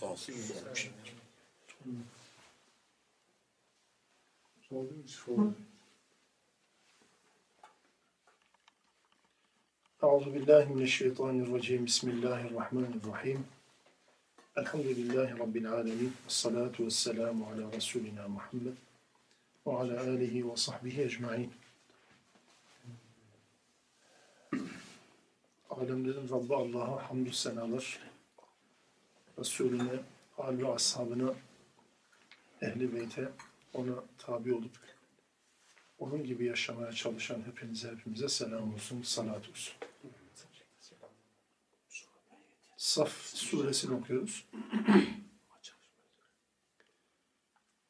Tahsil Euzu billahi mineşşeytanirracim. Bismillahirrahmanirrahim. Elhamdülillahi rabbil alamin. Essalatu vesselamu ala resulina Muhammed ve ala alihi ve sahbihi ecmaîn. Alemlerin Rabbi Allah'a hamdü senalar. Resulüne, ve ashabına, ehli beyte, ona tabi olup onun gibi yaşamaya çalışan hepinize hepimize selam olsun, salat olsun. Saf suresini okuyoruz.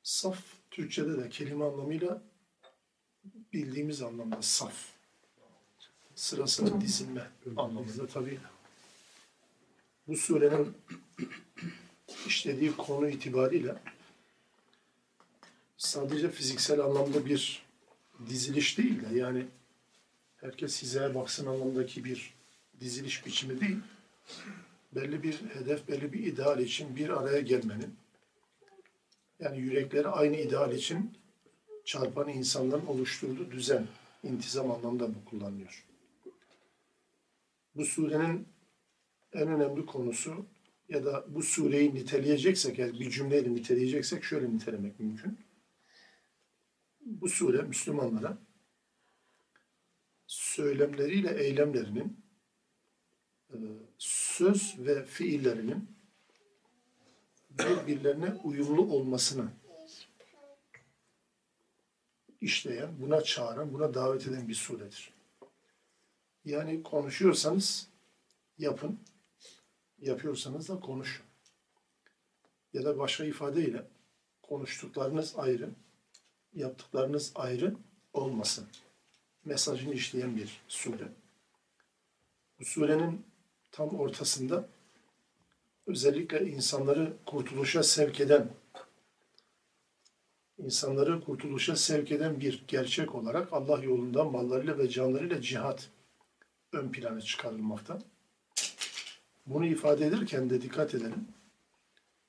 Saf Türkçe'de de kelime anlamıyla bildiğimiz anlamda saf. Sırasına dizilme anlamında tabii. Bu surenin işlediği konu itibariyle sadece fiziksel anlamda bir diziliş değil de yani herkes hizaya baksın anlamdaki bir diziliş biçimi değil. Belli bir hedef, belli bir ideal için bir araya gelmenin yani yürekleri aynı ideal için çarpan insanların oluşturduğu düzen, intizam anlamında bu kullanılıyor. Bu surenin en önemli konusu ya da bu sureyi niteleyeceksek, eğer bir cümleyle niteleyeceksek şöyle nitelemek mümkün bu sure Müslümanlara söylemleriyle eylemlerinin e, söz ve fiillerinin birbirlerine uyumlu olmasını işleyen, buna çağıran, buna davet eden bir suredir. Yani konuşuyorsanız yapın, yapıyorsanız da konuşun. Ya da başka ifadeyle konuştuklarınız ayrı, yaptıklarınız ayrı olmasın. Mesajını işleyen bir sure. Bu surenin tam ortasında özellikle insanları kurtuluşa sevk eden insanları kurtuluşa sevk eden bir gerçek olarak Allah yolunda mallarıyla ve canlarıyla cihat ön plana çıkarılmakta. Bunu ifade ederken de dikkat edelim.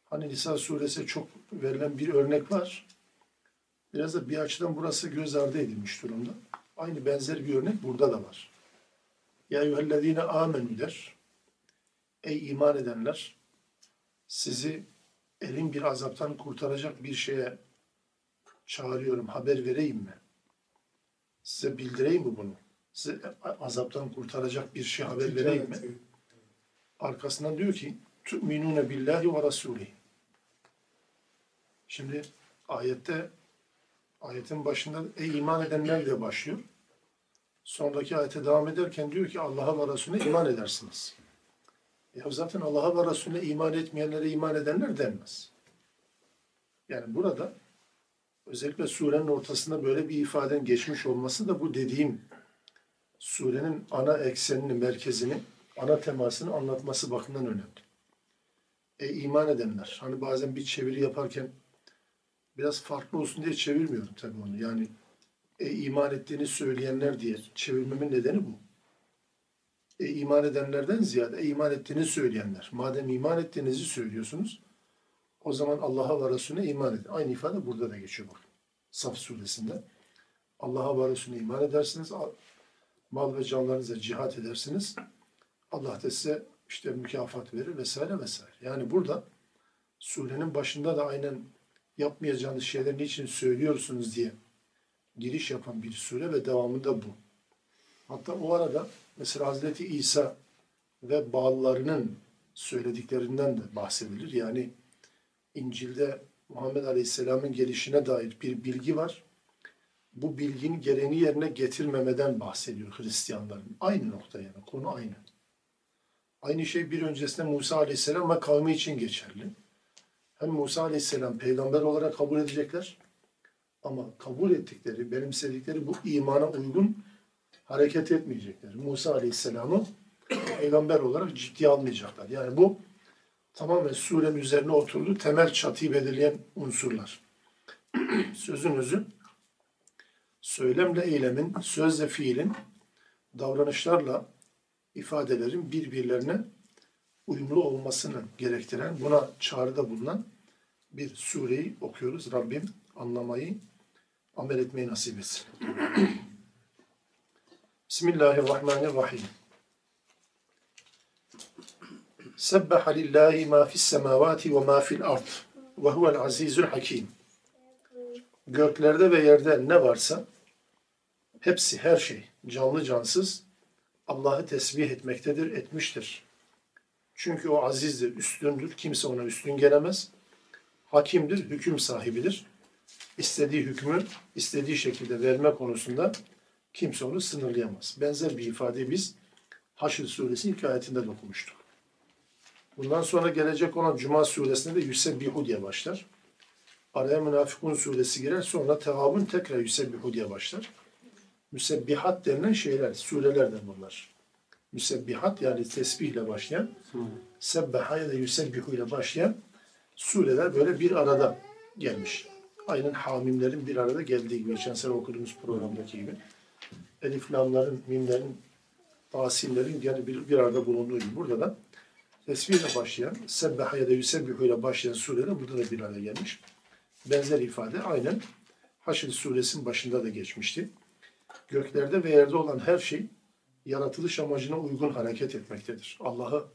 Hani Nisa suresi çok verilen bir örnek var. Biraz da bir açıdan burası göz ardı edilmiş durumda. Aynı benzer bir örnek burada da var. Ya eyyühellezine amenü der. Ey iman edenler sizi elin bir azaptan kurtaracak bir şeye çağırıyorum, haber vereyim mi? Size bildireyim mi bunu? Size azaptan kurtaracak bir şey haber vereyim mi? Arkasından diyor ki tu'minune billahi ve rasulihi. Şimdi ayette Ayetin başında ey iman edenler diye başlıyor. Sonraki ayete devam ederken diyor ki Allah'a ve Resulüne iman edersiniz. Ya zaten Allah'a ve Resulüne iman etmeyenlere iman edenler denmez. Yani burada özellikle surenin ortasında böyle bir ifaden geçmiş olması da bu dediğim surenin ana eksenini, merkezini, ana temasını anlatması bakımından önemli. E iman edenler. Hani bazen bir çeviri yaparken biraz farklı olsun diye çevirmiyorum tabii onu. Yani e, iman ettiğini söyleyenler diye çevirmemin nedeni bu. E, iman edenlerden ziyade e, iman ettiğini söyleyenler. Madem iman ettiğinizi söylüyorsunuz o zaman Allah'a ve Resulüne iman edin. Aynı ifade burada da geçiyor bak. Saf suresinde. Allah'a ve Resulüne iman edersiniz. Mal ve canlarınıza cihat edersiniz. Allah da size işte mükafat verir vesaire vesaire. Yani burada surenin başında da aynen yapmayacağınız şeyleri niçin söylüyorsunuz diye giriş yapan bir sure ve devamında bu. Hatta o arada mesela Hazreti İsa ve bağlılarının söylediklerinden de bahsedilir. Yani İncil'de Muhammed Aleyhisselam'ın gelişine dair bir bilgi var. Bu bilginin gereğini yerine getirmemeden bahsediyor Hristiyanların. Aynı nokta yani, konu aynı. Aynı şey bir öncesinde Musa Aleyhisselam ve kavmi için geçerli hem Musa Aleyhisselam peygamber olarak kabul edecekler ama kabul ettikleri, benimsedikleri bu imana uygun hareket etmeyecekler. Musa Aleyhisselam'ı peygamber olarak ciddiye almayacaklar. Yani bu tamamen surenin üzerine oturduğu temel çatıyı belirleyen unsurlar. Sözün özü, söylemle eylemin, sözle fiilin, davranışlarla ifadelerin birbirlerine uyumlu olmasını gerektiren, buna çağrıda bulunan bir sureyi okuyoruz. Rabbim anlamayı, amel etmeyi nasip etsin. Bismillahirrahmanirrahim. Ma fis semavati ve ma fil ard ve huvel azizul hakim. Göklerde ve yerde ne varsa hepsi, her şey, canlı cansız Allah'ı tesbih etmektedir, etmiştir. Çünkü o azizdir, üstündür. Kimse ona üstün gelemez. Hakimdir, hüküm sahibidir. İstediği hükmü istediği şekilde verme konusunda kimse onu sınırlayamaz. Benzer bir ifadeyi biz Haşr suresi ilk ayetinde de okumuştuk. Bundan sonra gelecek olan Cuma suresinde de Yüsebbihu diye başlar. Araya Münafıkun suresi girer. Sonra Tevabun tekrar Yüsebbihu diye başlar. Müsebbihat denilen şeyler, surelerden bunlar. Müsebbihat yani tesbihle başlayan, sebbaha ya da yüsebbihu ile başlayan sureler böyle bir arada gelmiş. Aynen hamimlerin bir arada geldiği gibi, geçen sene okuduğumuz programdaki gibi. Elif, lamların, mimlerin, tasinlerin yani bir, bir arada bulunduğu gibi burada da tesbihle başlayan, sebbaha ya da yüsebbihu ile başlayan sureler burada da bir araya gelmiş. Benzer ifade aynen Haşr suresinin başında da geçmişti. Göklerde ve yerde olan her şey yaratılış amacına uygun hareket etmektedir. Allah'ı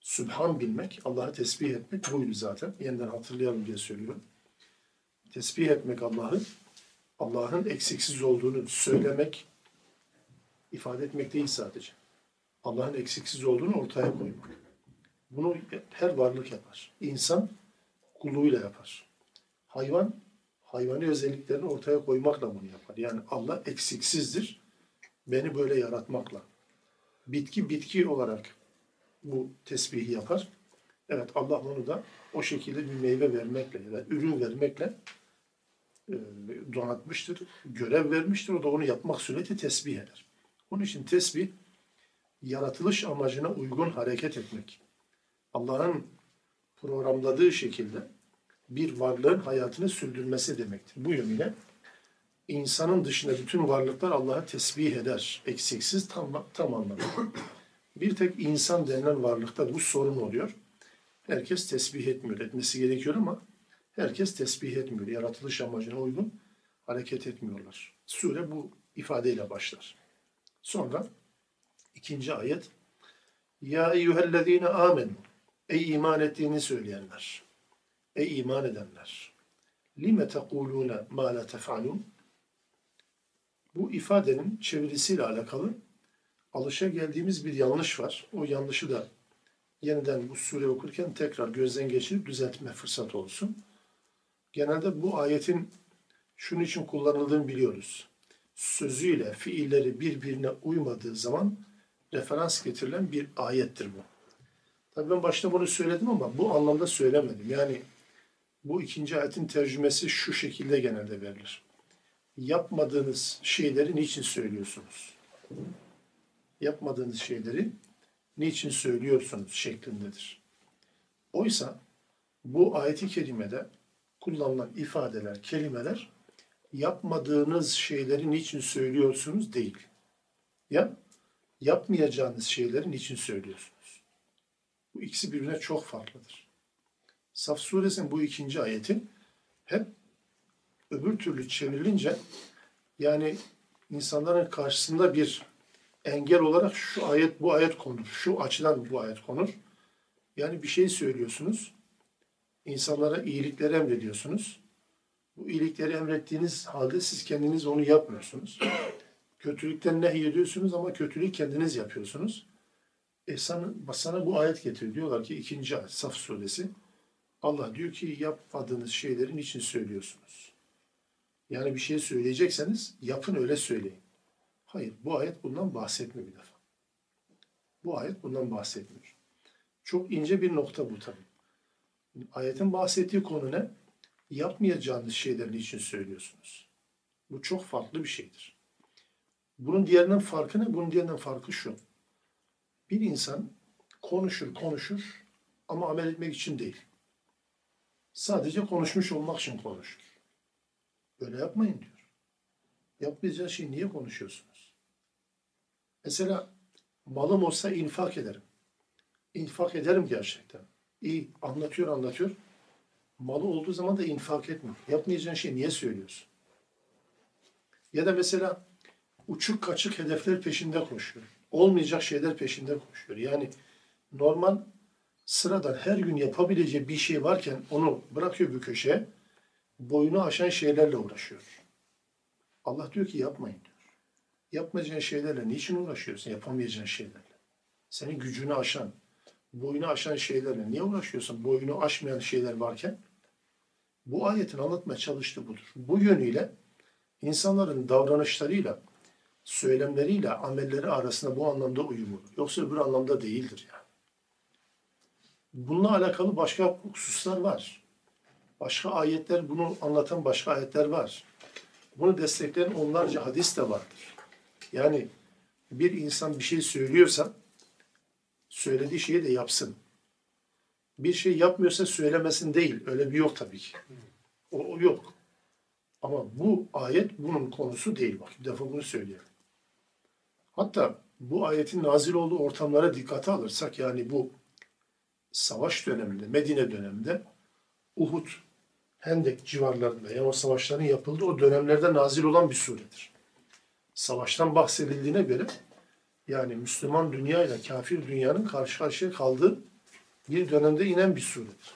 Sübhan bilmek, Allah'ı tesbih etmek buydu zaten. Yeniden hatırlayalım diye söylüyorum. Tesbih etmek Allah'ı, Allah'ın eksiksiz olduğunu söylemek, ifade etmek değil sadece. Allah'ın eksiksiz olduğunu ortaya koymak. Bunu her varlık yapar. İnsan kulluğuyla yapar. Hayvan, hayvani özelliklerini ortaya koymakla bunu yapar. Yani Allah eksiksizdir. Beni böyle yaratmakla. Bitki bitki olarak bu tesbihi yapar. Evet Allah onu da o şekilde bir meyve vermekle ya da ürün vermekle e, donatmıştır. Görev vermiştir. O da onu yapmak sureti tesbih eder. Onun için tesbih yaratılış amacına uygun hareket etmek. Allah'ın programladığı şekilde bir varlığın hayatını sürdürmesi demektir. Bu yönüyle insanın dışında bütün varlıklar Allah'a tesbih eder. Eksiksiz tam, tam anlamda. Bir tek insan denilen varlıkta bu sorun oluyor. Herkes tesbih etmiyor. Etmesi gerekiyor ama herkes tesbih etmiyor. Yaratılış amacına uygun hareket etmiyorlar. Sure bu ifadeyle başlar. Sonra ikinci ayet Ya eyyühellezine amenu Ey iman ettiğini söyleyenler. Ey iman edenler. Lime tekulune ma la tef'alun bu ifadenin çevirisiyle alakalı alışa geldiğimiz bir yanlış var. O yanlışı da yeniden bu sure okurken tekrar gözden geçirip düzeltme fırsatı olsun. Genelde bu ayetin şunun için kullanıldığını biliyoruz. Sözüyle fiilleri birbirine uymadığı zaman referans getirilen bir ayettir bu. Tabii ben başta bunu söyledim ama bu anlamda söylemedim. Yani bu ikinci ayetin tercümesi şu şekilde genelde verilir yapmadığınız şeyleri niçin söylüyorsunuz? Yapmadığınız şeyleri niçin söylüyorsunuz şeklindedir. Oysa bu ayeti kerimede kullanılan ifadeler, kelimeler yapmadığınız şeyleri niçin söylüyorsunuz değil. Ya yapmayacağınız şeyleri niçin söylüyorsunuz? Bu ikisi birbirine çok farklıdır. Saf suresinin bu ikinci ayeti hep öbür türlü çevrilince yani insanların karşısında bir engel olarak şu ayet bu ayet konur. Şu açıdan bu ayet konur. Yani bir şey söylüyorsunuz. İnsanlara iyilikleri emrediyorsunuz. Bu iyilikleri emrettiğiniz halde siz kendiniz onu yapmıyorsunuz. Kötülükten nehyediyorsunuz ama kötülüğü kendiniz yapıyorsunuz. E sana, sana bu ayet getiriyor. Diyorlar ki ikinci ayet Saf suresi. Allah diyor ki yapmadığınız şeylerin için söylüyorsunuz. Yani bir şey söyleyecekseniz yapın öyle söyleyin. Hayır bu ayet bundan bahsetmiyor bir defa. Bu ayet bundan bahsetmiyor. Çok ince bir nokta bu tabii. Ayetin bahsettiği konu ne? Yapmayacağınız şeylerin için söylüyorsunuz. Bu çok farklı bir şeydir. Bunun diğerinden farkı ne? Bunun diğerinden farkı şu. Bir insan konuşur konuşur ama amel etmek için değil. Sadece konuşmuş olmak için konuşur. Böyle yapmayın diyor. Yapmayacağınız şey niye konuşuyorsunuz? Mesela malım olsa infak ederim. infak ederim gerçekten. İyi anlatıyor anlatıyor. Malı olduğu zaman da infak etmiyor. Yapmayacağın şey niye söylüyorsun? Ya da mesela uçuk kaçık hedefler peşinde koşuyor. Olmayacak şeyler peşinde koşuyor. Yani normal sıradan her gün yapabileceği bir şey varken onu bırakıyor bir köşeye. Boyunu aşan şeylerle uğraşıyor. Allah diyor ki yapmayın diyor. Yapmayacağın şeylerle niçin uğraşıyorsun? Yapamayacağın şeylerle. Senin gücünü aşan, boyunu aşan şeylerle niye uğraşıyorsun? Boyunu aşmayan şeyler varken bu ayetin anlatmaya çalıştığı budur. Bu yönüyle insanların davranışlarıyla, söylemleriyle amelleri arasında bu anlamda uyum olur. Yoksa öbür anlamda değildir yani. Bununla alakalı başka hususlar var. Başka ayetler, bunu anlatan başka ayetler var. Bunu destekleyen onlarca hadis de vardır. Yani bir insan bir şey söylüyorsa söylediği şeyi de yapsın. Bir şey yapmıyorsa söylemesin değil. Öyle bir yok tabii ki. O, o yok. Ama bu ayet bunun konusu değil. Bak bir defa bunu söyleyelim. Hatta bu ayetin nazil olduğu ortamlara dikkate alırsak yani bu savaş döneminde, Medine döneminde Uhud, Hendek civarlarında yani o savaşların yapıldığı o dönemlerde nazil olan bir suredir. Savaştan bahsedildiğine göre yani Müslüman dünya ile kafir dünyanın karşı karşıya kaldığı bir dönemde inen bir suredir.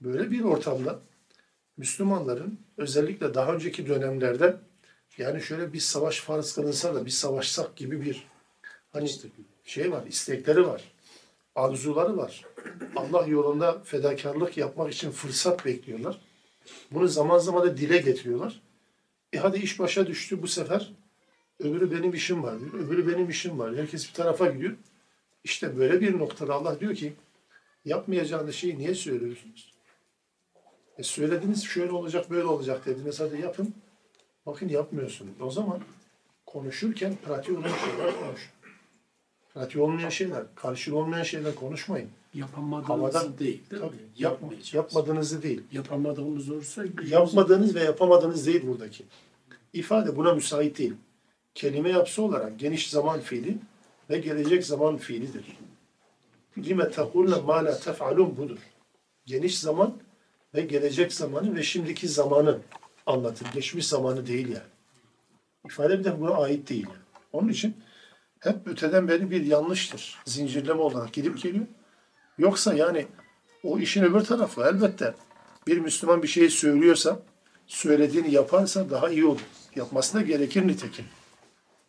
Böyle bir ortamda Müslümanların özellikle daha önceki dönemlerde yani şöyle bir savaş farz kılınsa da bir savaşsak gibi bir hani şey var, istekleri var, arzuları var. Allah yolunda fedakarlık yapmak için fırsat bekliyorlar. Bunu zaman zaman da dile getiriyorlar. E hadi iş başa düştü bu sefer. Öbürü benim işim var diyor. Öbürü benim işim var. Herkes bir tarafa gidiyor. İşte böyle bir noktada Allah diyor ki yapmayacağınız şeyi niye söylüyorsunuz? E söylediniz şöyle olacak böyle olacak dediniz hadi yapın. Bakın yapmıyorsunuz. O zaman konuşurken pratik olan şeyler konuşun. Pratik olmayan şeyler, karşılığı olmayan şeyler konuşmayın. Yapamadığınızı Havada- değil değil? Tabii, Yapmayacağız. yapmadığınızı değil. Yapamadığımız olursa Yapmadığınız ve yapamadığınız değil buradaki. İfade buna müsait değil. Kelime yapısı olarak geniş zaman fiili ve gelecek zaman fiilidir. Lime tekulne ma la tef'alun budur. Geniş zaman ve gelecek zamanı ve şimdiki zamanı anlatır. Geçmiş zamanı değil yani. İfade bir de buna ait değil. Onun için hep öteden beri bir yanlıştır. Zincirleme olarak gidip geliyor. Yoksa yani o işin öbür tarafı elbette bir Müslüman bir şey söylüyorsa, söylediğini yaparsa daha iyi olur. Yapması da gerekir nitekim.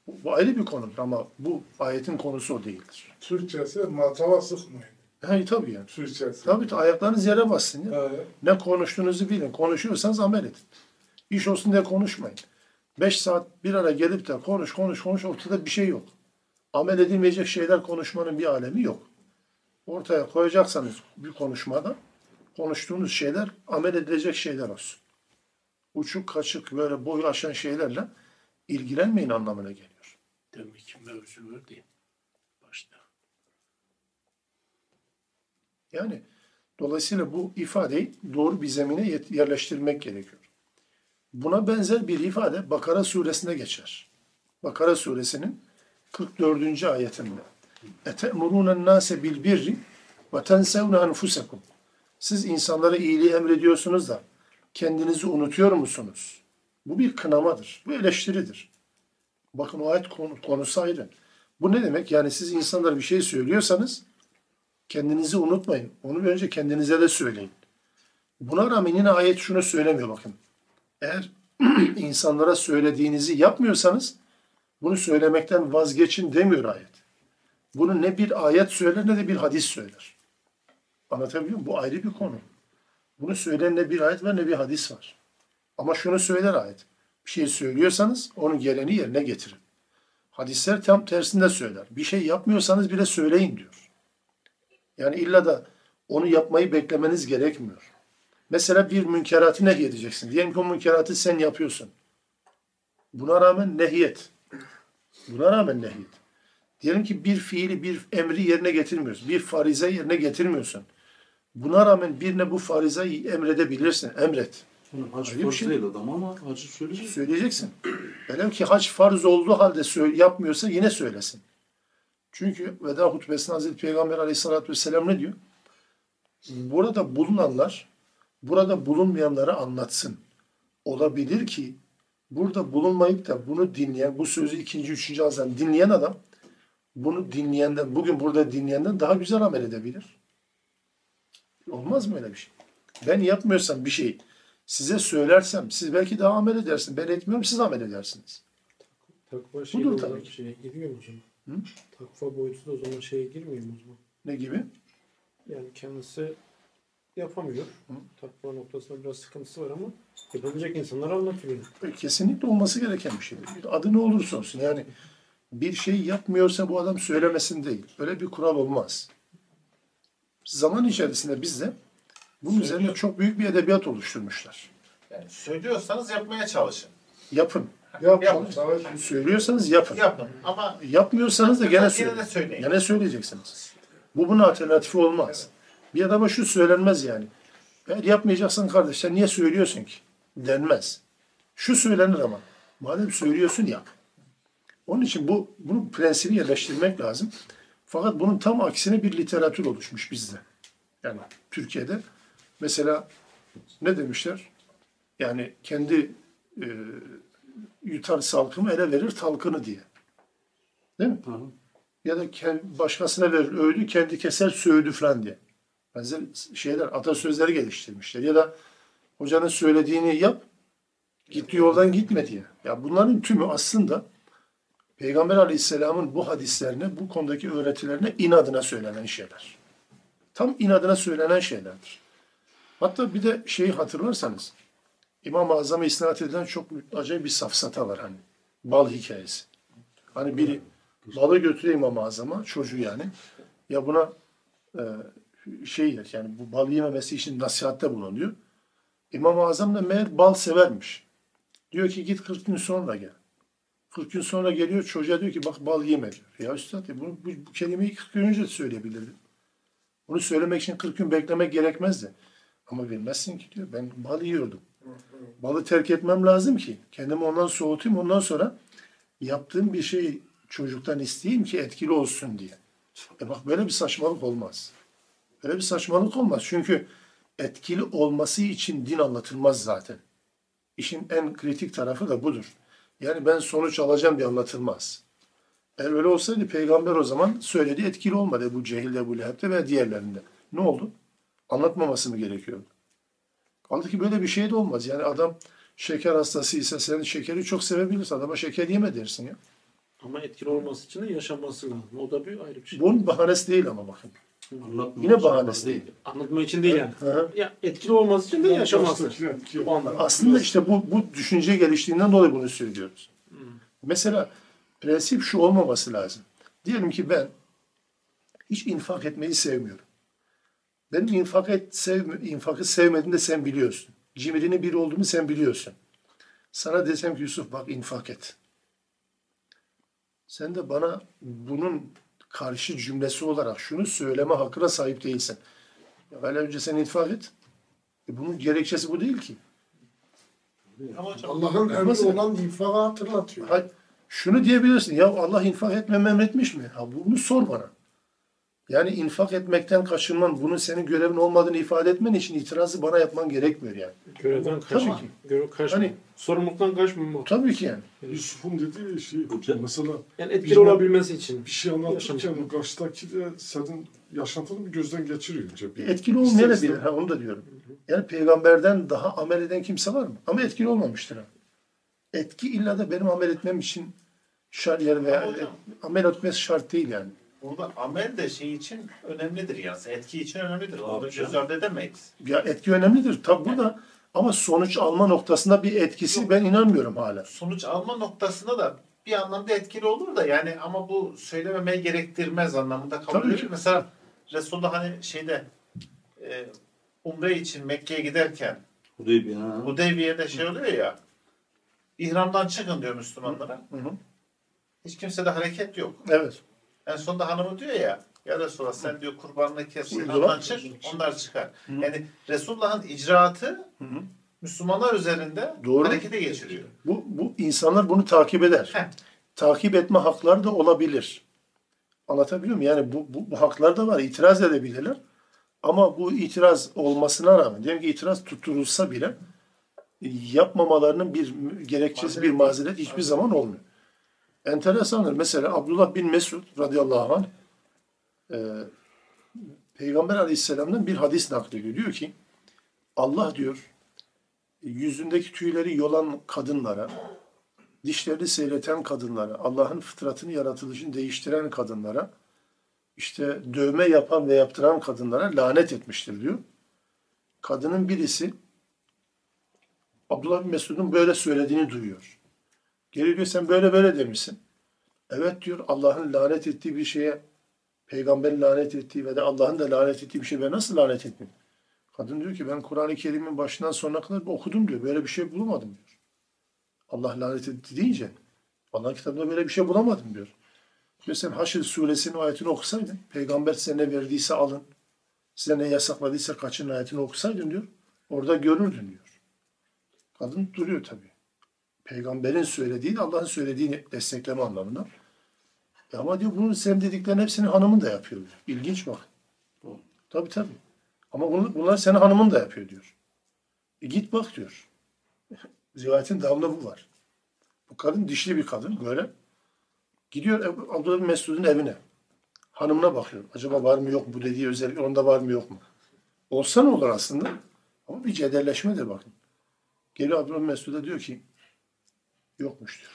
Bu, bu ayrı bir konudur ama bu ayetin konusu o değildir. Türkçesi matava sıkmayın. He, tabii yani. Türkçesi. Tabii ki ayaklarınız yere bassın ya. Evet. Ne konuştuğunuzu bilin. Konuşuyorsanız amel edin. İş olsun diye konuşmayın. Beş saat bir ara gelip de konuş konuş konuş ortada bir şey yok. Amel edilmeyecek şeyler konuşmanın bir alemi yok. Ortaya koyacaksanız bir konuşmada konuştuğunuz şeyler amel edilecek şeyler olsun. Uçuk kaçık böyle boyu aşan şeylerle ilgilenmeyin anlamına geliyor. demek ki mevzu var değil. Başta. Yani dolayısıyla bu ifadeyi doğru bir zemine yerleştirmek gerekiyor. Buna benzer bir ifade Bakara suresinde geçer. Bakara suresinin 44. ayetinde. Ete'murûnen nâse bil birri ve. Siz insanlara iyiliği emrediyorsunuz da kendinizi unutuyor musunuz? Bu bir kınamadır. Bu eleştiridir. Bakın o ayet konusu ayrı. Bu ne demek? Yani siz insanlara bir şey söylüyorsanız kendinizi unutmayın. Onu önce kendinize de söyleyin. Buna rağmen yine ayet şunu söylemiyor bakın. Eğer insanlara söylediğinizi yapmıyorsanız bunu söylemekten vazgeçin demiyor ayet. Bunu ne bir ayet söyler ne de bir hadis söyler. Anlatabiliyor muyum? Bu ayrı bir konu. Bunu söyleyen ne bir ayet var ne bir hadis var. Ama şunu söyler ayet. Bir şey söylüyorsanız onun geleni yerine getirin. Hadisler tam tersinde söyler. Bir şey yapmıyorsanız bile söyleyin diyor. Yani illa da onu yapmayı beklemeniz gerekmiyor. Mesela bir münkeratı nehy edeceksin. Diyelim ki o münkeratı sen yapıyorsun. Buna rağmen nehyet. Buna rağmen nehyet. Diyelim ki bir fiili, bir emri yerine getirmiyorsun. Bir farize yerine getirmiyorsun. Buna rağmen birine bu farizeyi emredebilirsin. Emret. Hac farz şey. değil adam ama hacı söyleyecek. Söyleyeceksin. Velev ki hac farz olduğu halde yapmıyorsa yine söylesin. Çünkü veda hutbesinde Hazreti Peygamber aleyhissalatü vesselam ne diyor? Burada bulunanlar burada bulunmayanlara anlatsın. Olabilir ki burada bulunmayıp da bunu dinleyen, bu sözü ikinci, üçüncü ağızdan dinleyen adam bunu dinleyenden, bugün burada dinleyenden daha güzel amel edebilir. Olmaz mı öyle bir şey? Ben yapmıyorsam bir şey size söylersem siz belki daha amel edersiniz. Ben etmiyorum siz amel edersiniz. Takva şeyi Budur tabii ki. şeye giriyor mu hocam? Hı? Takva boyutu da o zaman şeye girmiyor mu o zaman? Ne gibi? Yani kendisi yapamıyor. Hı. Takva noktasında biraz sıkıntısı var ama yapabilecek insanlara anlatıyor. Kesinlikle olması gereken bir şeydir. Adı ne olursa olsun. Yani bir şey yapmıyorsa bu adam söylemesin değil. Öyle bir kural olmaz. Zaman içerisinde bizde bunun üzerine çok büyük bir edebiyat oluşturmuşlar. Yani söylüyorsanız yapmaya çalışın. Yapın. Yap, Yapın. savaş. Söylüyorsanız yapın. Yapın ama Yapmıyorsanız da gene de söyleyin. Gene söyleyeceksiniz. Bu bunun alternatifi olmaz. Bir adama şu söylenmez yani. Eğer yapmayacaksan kardeş sen niye söylüyorsun ki? Denmez. Şu söylenir ama. Madem söylüyorsun yap. Onun için bu bunun prensibi yerleştirmek lazım. Fakat bunun tam aksine bir literatür oluşmuş bizde. Yani Türkiye'de mesela ne demişler? Yani kendi e, yutar salkımı ele verir talkını diye. Değil mi? Ya da başkasına verir öğüdü kendi keser söğüdü falan diye. Benzer şeyler, atasözleri geliştirmişler. Ya da hocanın söylediğini yap, gittiği yoldan gitme diye. Ya bunların tümü aslında Peygamber Aleyhisselam'ın bu hadislerine, bu konudaki öğretilerine inadına söylenen şeyler. Tam inadına söylenen şeylerdir. Hatta bir de şeyi hatırlarsanız, İmam-ı Azam'a isnat edilen çok acayip bir safsata var hani. Bal hikayesi. Hani biri balı götürüyor İmam-ı Azam'a, çocuğu yani. Ya buna e, şey der, yani bu bal yememesi için nasihatte bulunuyor. İmam-ı Azam da meğer bal severmiş. Diyor ki git 40 gün sonra gel. 40 gün sonra geliyor çocuğa diyor ki bak bal yeme diyor. Ya üstad ya bunu, bu, bu kelimeyi 40 gün önce de söyleyebilirdin. Bunu söylemek için 40 gün beklemek gerekmezdi. Ama bilmezsin ki diyor ben bal yiyordum. Balı terk etmem lazım ki kendimi ondan soğutayım ondan sonra yaptığım bir şey çocuktan isteyeyim ki etkili olsun diye. E bak böyle bir saçmalık olmaz. Böyle bir saçmalık olmaz. Çünkü etkili olması için din anlatılmaz zaten. İşin en kritik tarafı da budur. Yani ben sonuç alacağım diye anlatılmaz. Eğer öyle olsaydı peygamber o zaman söyledi etkili olmadı bu cehilde, bu lehebde ve diğerlerinde. Ne oldu? Anlatmaması mı gerekiyordu? Kaldı ki böyle bir şey de olmaz. Yani adam şeker hastası ise sen şekeri çok sevebilirsin. Adama şeker yeme dersin ya. Ama etkili olması için de yaşaması lazım. O da bir ayrı bir şey. Bunun bahanesi değil ama bakın. Anlatma. Yine bahanesi değil. Anlatma için değil yani. Hı hı. Ya etkili olması için de yaşaması. Aslında işte bu, bu düşünce geliştiğinden dolayı bunu söylüyoruz. Mesela prensip şu olmaması lazım. Diyelim ki ben hiç infak etmeyi sevmiyorum. Benim infak et, sevme, infakı sevmediğini de sen biliyorsun. Cimrinin biri olduğumu sen biliyorsun. Sana desem ki Yusuf bak infak et. Sen de bana bunun karşı cümlesi olarak şunu söyleme hakkına sahip değilsin. Ya hele önce sen infak et. E bunun gerekçesi bu değil ki. Allah'ın emri olan infakı hatırlatıyor. Hayır, şunu diyebilirsin. Ya Allah infak etmemi emretmiş mi? Ha, bunu sor bana. Yani infak etmekten kaçınman, bunun senin görevin olmadığını ifade etmen için itirazı bana yapman gerekmiyor yani. Görevden. Tabii ki. Görev kaçma. Hani- Sorumluluktan kaçmama. Tabii ki yani. Yusuf'un dediği şey Hocam. mesela Yani etkili Bizim- olabilmesi için. bir şey anlatırken Yaşamış. karşıdaki de senin yaşantını bir gözden geçiriyor. Bir. Etkili İster olmayabilir. istemez. Ha, onu da diyorum. Yani peygamberden daha amel eden kimse var mı? Ama etkili olmamıştır. Ha. Etki illa da benim amel etmem için şart yer veya amel etmesi şart değil yani. Burada amel de şey için önemlidir yani. Etki için önemlidir. Onu da göz ardı edemeyiz. Ya etki önemlidir tabi burada ama sonuç alma noktasında bir etkisi ben inanmıyorum hala. Sonuç alma noktasında da bir anlamda etkili olur da yani ama bu söylememeyi gerektirmez anlamında kabul edilir. Mesela Resulullah hani şeyde e, Umre için Mekke'ye giderken Hudeybiye. Hudeybiye'de şey oluyor ya ihramdan çıkın diyor Müslümanlara. Hı hı. Hiç kimsede hareket yok. Evet. En sonunda hanımı diyor ya ya Resulullah sen diyor kurbanını kes, ihramdan çık, onlar çıkar. Yani Resulullah'ın icraatı Hı hı. Müslümanlar üzerinde Doğru. harekete geçiriyor. Bu, bu insanlar bunu takip eder. Heh. Takip etme hakları da olabilir. Anlatabiliyor muyum? Yani bu, bu, bu haklar da var. İtiraz edebilirler. Ama bu itiraz olmasına rağmen, diyelim ki itiraz tutturulsa bile yapmamalarının bir gerekçesi, bir mazeret hiçbir zaman olmuyor. Enteresandır. Mesela Abdullah bin Mesud radıyallahu anh e, Peygamber aleyhisselamdan bir hadis naklediyor. Diyor ki Allah diyor yüzündeki tüyleri yolan kadınlara, dişlerini seyreten kadınlara, Allah'ın fıtratını, yaratılışını değiştiren kadınlara, işte dövme yapan ve yaptıran kadınlara lanet etmiştir diyor. Kadının birisi Abdullah bin Mesud'un böyle söylediğini duyuyor. Geliyor diyor sen böyle böyle demişsin. Evet diyor Allah'ın lanet ettiği bir şeye peygamberin lanet ettiği ve de Allah'ın da lanet ettiği bir şeye ben nasıl lanet etmeyeyim? Kadın diyor ki ben Kur'an-ı Kerim'in başından sonuna kadar okudum diyor. Böyle bir şey bulamadım diyor. Allah lanet etti deyince Allah'ın kitabında böyle bir şey bulamadım diyor. Diyor sen Haşr suresinin ayetini okusaydın, peygamber size ne verdiyse alın, size ne yasakladıysa kaçın ayetini okusaydın diyor. Orada görürdün diyor. Kadın duruyor tabii. Peygamberin söylediği Allah'ın söylediğini destekleme anlamında. E ama diyor bunun sen dediklerin hepsini hanımın da yapıyor diyor. İlginç bak. Tabii tabii. Ama bunlar senin hanımın da yapıyor diyor. E git bak diyor. Rivayetin devamında bu var. Bu kadın dişli bir kadın böyle. Gidiyor Abdullah bin Mesud'un evine. Hanımına bakıyor. Acaba var mı yok mu bu dediği özellik onda var mı yok mu? Olsa ne olur aslında? Ama bir cederleşmedir bakın. Geliyor Abdullah bin Mesud'a diyor ki yokmuş diyor.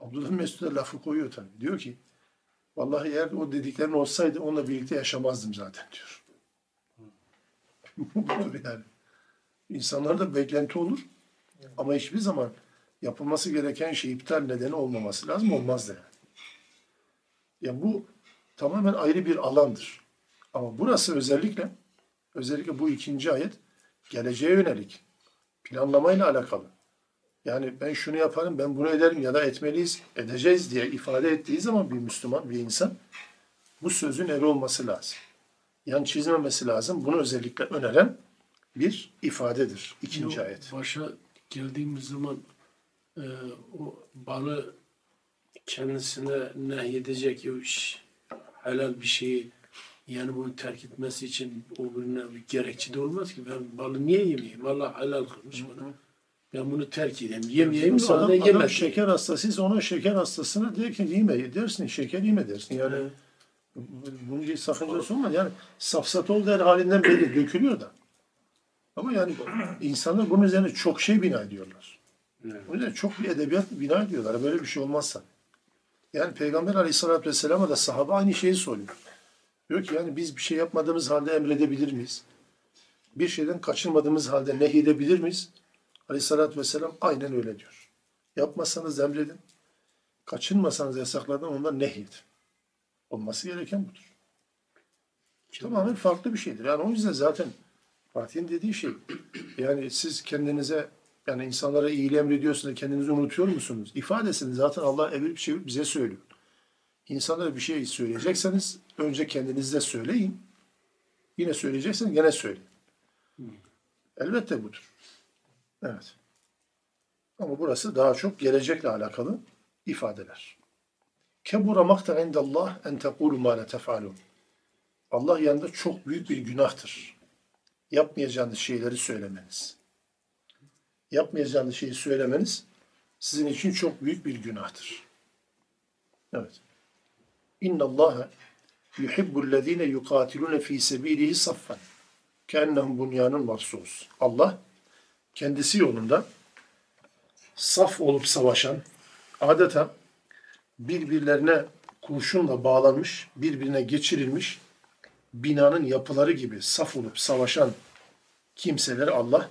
Abdullah Mesud'a lafı koyuyor tabii. Diyor ki vallahi eğer o dediklerin olsaydı onunla birlikte yaşamazdım zaten diyor. Budur yani. İnsanlarda beklenti olur. Ama hiçbir zaman yapılması gereken şey iptal nedeni olmaması lazım. Olmaz da yani. Ya bu tamamen ayrı bir alandır. Ama burası özellikle özellikle bu ikinci ayet geleceğe yönelik planlamayla alakalı. Yani ben şunu yaparım, ben bunu ederim ya da etmeliyiz, edeceğiz diye ifade ettiği zaman bir Müslüman, bir insan bu sözün eri olması lazım. Yan çizmemesi lazım. Bunu özellikle öneren bir ifadedir. ikinci Yok, ayet. Başa geldiğimiz zaman e, o balı kendisine nehyedecek o iş, helal bir şeyi yani bunu terk etmesi için o birine bir gerekçe de olmaz ki. Ben balı niye yemeyeyim? Allah helal kılmış bana. Ben bunu terk edeyim. Yemeyeyim Şimdi adam, adam şeker hastasıysa ona şeker hastasına der ki yeme dersin, şeker yeme dersin. Yani Evet. bunun bir sakıncası olmaz. Yani safsatol der halinden belli dökülüyor da. Ama yani insanlar bunun üzerine çok şey bina ediyorlar. Evet. O yüzden çok bir edebiyat bina ediyorlar. Böyle bir şey olmazsa. Yani Peygamber Aleyhisselatü Vesselam'a da sahabe aynı şeyi soruyor. Diyor ki yani biz bir şey yapmadığımız halde emredebilir miyiz? Bir şeyden kaçırmadığımız halde nehyedebilir miyiz? Aleyhisselatü Vesselam aynen öyle diyor. Yapmazsanız emredin. Kaçınmasanız yasaklardan ondan nehyedin. Olması gereken budur. Tamamen farklı bir şeydir. Yani o yüzden zaten Fatih'in dediği şey yani siz kendinize yani insanlara iyiliği emrediyorsunuz da kendinizi unutuyor musunuz? İfadesini zaten Allah evirip çevirip bize söylüyor. İnsanlara bir şey söyleyecekseniz önce kendinizde söyleyin. Yine söyleyecekseniz gene söyleyin. Elbette budur. Evet. Ama burası daha çok gelecekle alakalı ifadeler. Kebura makta indallah en tekulu ma la tefalun. Allah yanında çok büyük bir günahtır. Yapmayacağınız şeyleri söylemeniz. Yapmayacağınız şeyi söylemeniz sizin için çok büyük bir günahtır. Evet. İnna Allah yuhibbu'llezine yukatilune fi sebilihi saffen. Kennehum bunyanun marsus. Allah kendisi yolunda saf olup savaşan, adeta birbirlerine kurşunla bağlanmış, birbirine geçirilmiş binanın yapıları gibi saf olup savaşan kimseleri Allah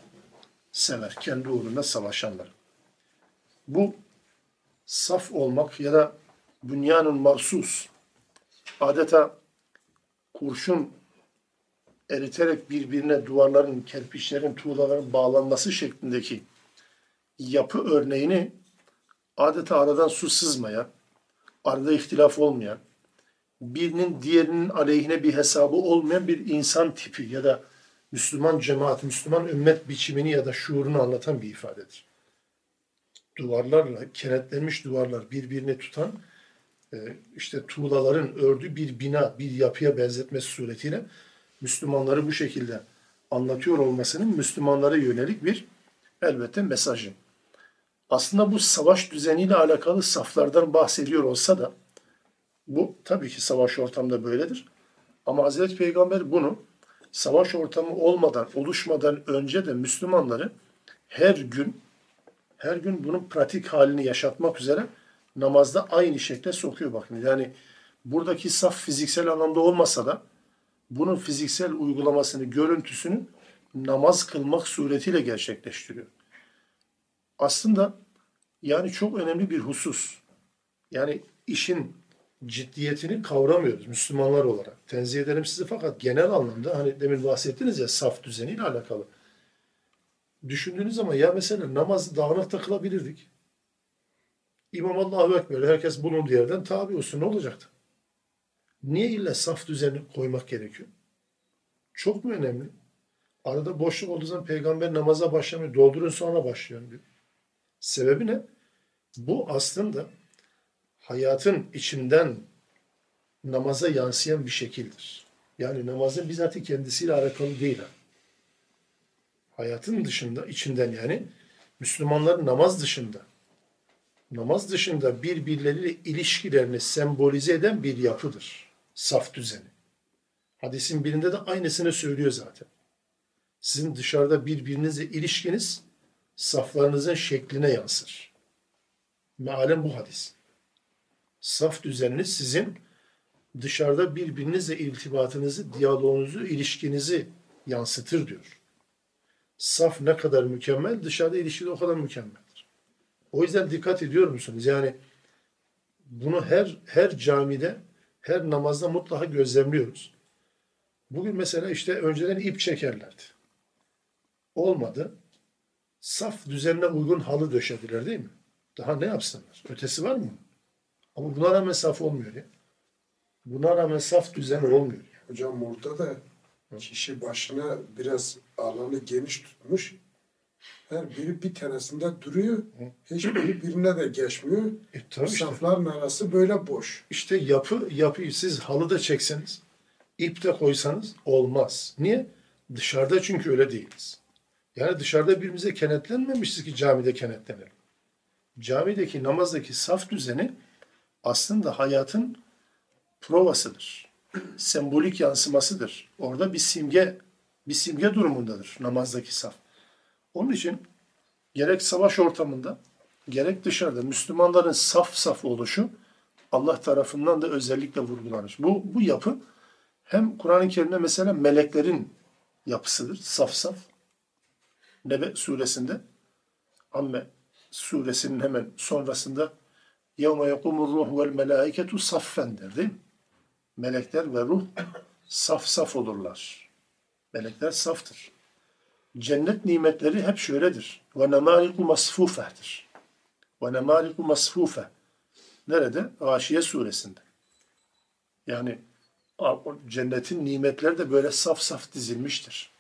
sever. Kendi uğrunda savaşanlar. Bu saf olmak ya da bünyanın marsus adeta kurşun eriterek birbirine duvarların, kerpiçlerin, tuğlaların bağlanması şeklindeki yapı örneğini adeta aradan su sızmayan, arada ihtilaf olmayan, birinin diğerinin aleyhine bir hesabı olmayan bir insan tipi ya da Müslüman cemaat, Müslüman ümmet biçimini ya da şuurunu anlatan bir ifadedir. Duvarlarla, kenetlenmiş duvarlar birbirini tutan e, işte tuğlaların ördüğü bir bina, bir yapıya benzetmesi suretiyle Müslümanları bu şekilde anlatıyor olmasının Müslümanlara yönelik bir elbette mesajı. Aslında bu savaş düzeniyle alakalı saflardan bahsediyor olsa da bu tabii ki savaş ortamında böyledir. Ama Hazreti Peygamber bunu savaş ortamı olmadan, oluşmadan önce de Müslümanları her gün her gün bunun pratik halini yaşatmak üzere namazda aynı şekle sokuyor bakın. Yani buradaki saf fiziksel anlamda olmasa da bunun fiziksel uygulamasını, görüntüsünü namaz kılmak suretiyle gerçekleştiriyor. Aslında yani çok önemli bir husus. Yani işin ciddiyetini kavramıyoruz Müslümanlar olarak. Tenzih ederim sizi fakat genel anlamda hani demin bahsettiniz ya saf düzeniyle alakalı. Düşündüğünüz zaman ya mesela namaz dağınık da kılabilirdik. İmam Allahu Ekber herkes bulunduğu yerden tabi olsun ne olacaktı? Niye illa saf düzeni koymak gerekiyor? Çok mu önemli? Arada boşluk olduğu zaman peygamber namaza başlamıyor. Doldurun sonra başlayın diyor. Sebebi ne? Bu aslında hayatın içinden namaza yansıyan bir şekildir. Yani namazın bizzat kendisiyle alakalı değil. ha. Hayatın dışında, içinden yani Müslümanların namaz dışında, namaz dışında birbirleriyle ilişkilerini sembolize eden bir yapıdır. Saf düzeni. Hadisin birinde de aynısını söylüyor zaten. Sizin dışarıda birbirinizle ilişkiniz saflarınızın şekline yansır. Mealen bu hadis. Saf düzeniniz sizin dışarıda birbirinizle irtibatınızı, diyaloğunuzu, ilişkinizi yansıtır diyor. Saf ne kadar mükemmel, dışarıda ilişki o kadar mükemmeldir. O yüzden dikkat ediyor musunuz? Yani bunu her her camide, her namazda mutlaka gözlemliyoruz. Bugün mesela işte önceden ip çekerlerdi. Olmadı. Saf düzenine uygun halı döşediler değil mi? Daha ne yapsınlar? Ötesi var mı? Ama buna rağmen saf olmuyor ya. Buna rağmen saf düzen olmuyor. Hocam orada da kişi başına biraz alanı geniş tutmuş. Her biri bir tanesinde duruyor. Hiçbiri birine de geçmiyor. E tabii işte. Safların arası böyle boş. İşte yapı, yapıyı siz halıda çekseniz, ip de koysanız olmaz. Niye? Dışarıda çünkü öyle değiliz. Yani dışarıda birbirimize kenetlenmemişiz ki camide kenetlenelim. Camideki namazdaki saf düzeni aslında hayatın provasıdır. Sembolik yansımasıdır. Orada bir simge bir simge durumundadır namazdaki saf. Onun için gerek savaş ortamında gerek dışarıda Müslümanların saf saf oluşu Allah tarafından da özellikle vurgulanır. Bu, bu yapı hem Kur'an-ı Kerim'de mesela meleklerin yapısıdır. Saf saf. Nebe suresinde Amme suresinin hemen sonrasında يَوْمَ يَقُمُ الرُّحُ وَالْمَلَائِكَةُ صَفًّا der değil mi? Melekler ve ruh saf saf olurlar. Melekler saftır. cennet nimetleri hep şöyledir. Ve nemâliku masfûfehtir. Ve nemâliku masfûfeh. Nerede? Aşiye suresinde. Yani cennetin nimetleri de böyle saf saf dizilmiştir.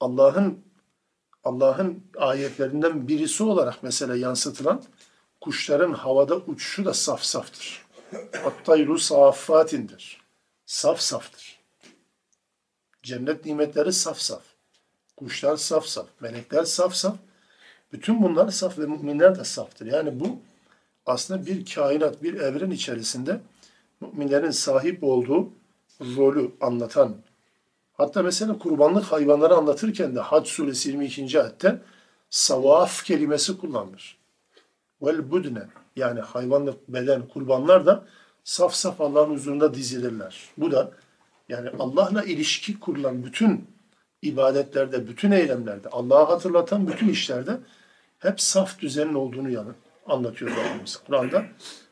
Allah'ın Allah'ın ayetlerinden birisi olarak mesela yansıtılan kuşların havada uçuşu da saf saftır. Attayru safatindir. Saf saftır. Cennet nimetleri saf saf. Kuşlar saf saf. Melekler saf saf. Bütün bunlar saf ve müminler de saftır. Yani bu aslında bir kainat, bir evren içerisinde müminlerin sahip olduğu rolü anlatan Hatta mesela kurbanlık hayvanları anlatırken de Hac suresi 22. ayette savaf kelimesi kullanılır. Vel budne yani hayvanlık beden kurbanlar da saf saf Allah'ın huzurunda dizilirler. Bu da yani Allah'la ilişki kurulan bütün ibadetlerde, bütün eylemlerde, Allah'ı hatırlatan bütün işlerde hep saf düzenin olduğunu yanı anlatıyor Rabbimiz. Kur'an'da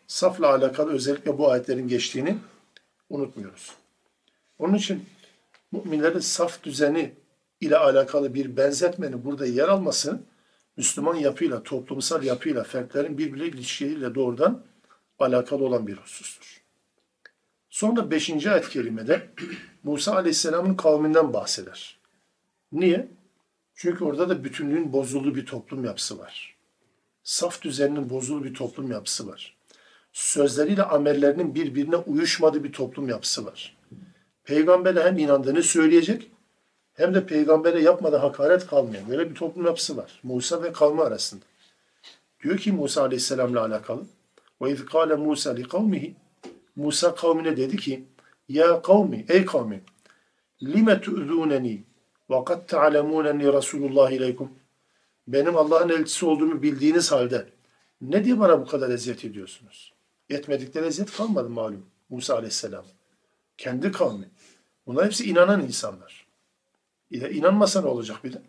safla alakalı özellikle bu ayetlerin geçtiğini unutmuyoruz. Onun için müminlerin saf düzeni ile alakalı bir benzetmenin burada yer alması Müslüman yapıyla, toplumsal yapıyla, fertlerin birbiriyle ilişkileriyle doğrudan alakalı olan bir husustur. Sonra beşinci ayet kelimede Musa Aleyhisselam'ın kavminden bahseder. Niye? Çünkü orada da bütünlüğün bozulduğu bir toplum yapısı var. Saf düzeninin bozulduğu bir toplum yapısı var. sözleriyle amellerinin birbirine uyuşmadığı bir toplum yapısı var. Peygambere hem inandığını söyleyecek hem de peygambere yapmadığı hakaret kalmayan böyle bir toplum yapısı var. Musa ve kavmi arasında. Diyor ki Musa Aleyhisselam'la alakalı ve iz kâle Musa li kavmihi Musa kavmine dedi ki Ya kavmi, ey kavmi lime tu'zûneni ve kad ta'lemûneni Resulullah ileykum benim Allah'ın elçisi olduğumu bildiğiniz halde ne diye bana bu kadar eziyet ediyorsunuz? Etmedikleri eziyet kalmadı malum Musa Aleyhisselam. Kendi kavmi. Bunlar hepsi inanan insanlar. İnanmasa ne olacak bir de?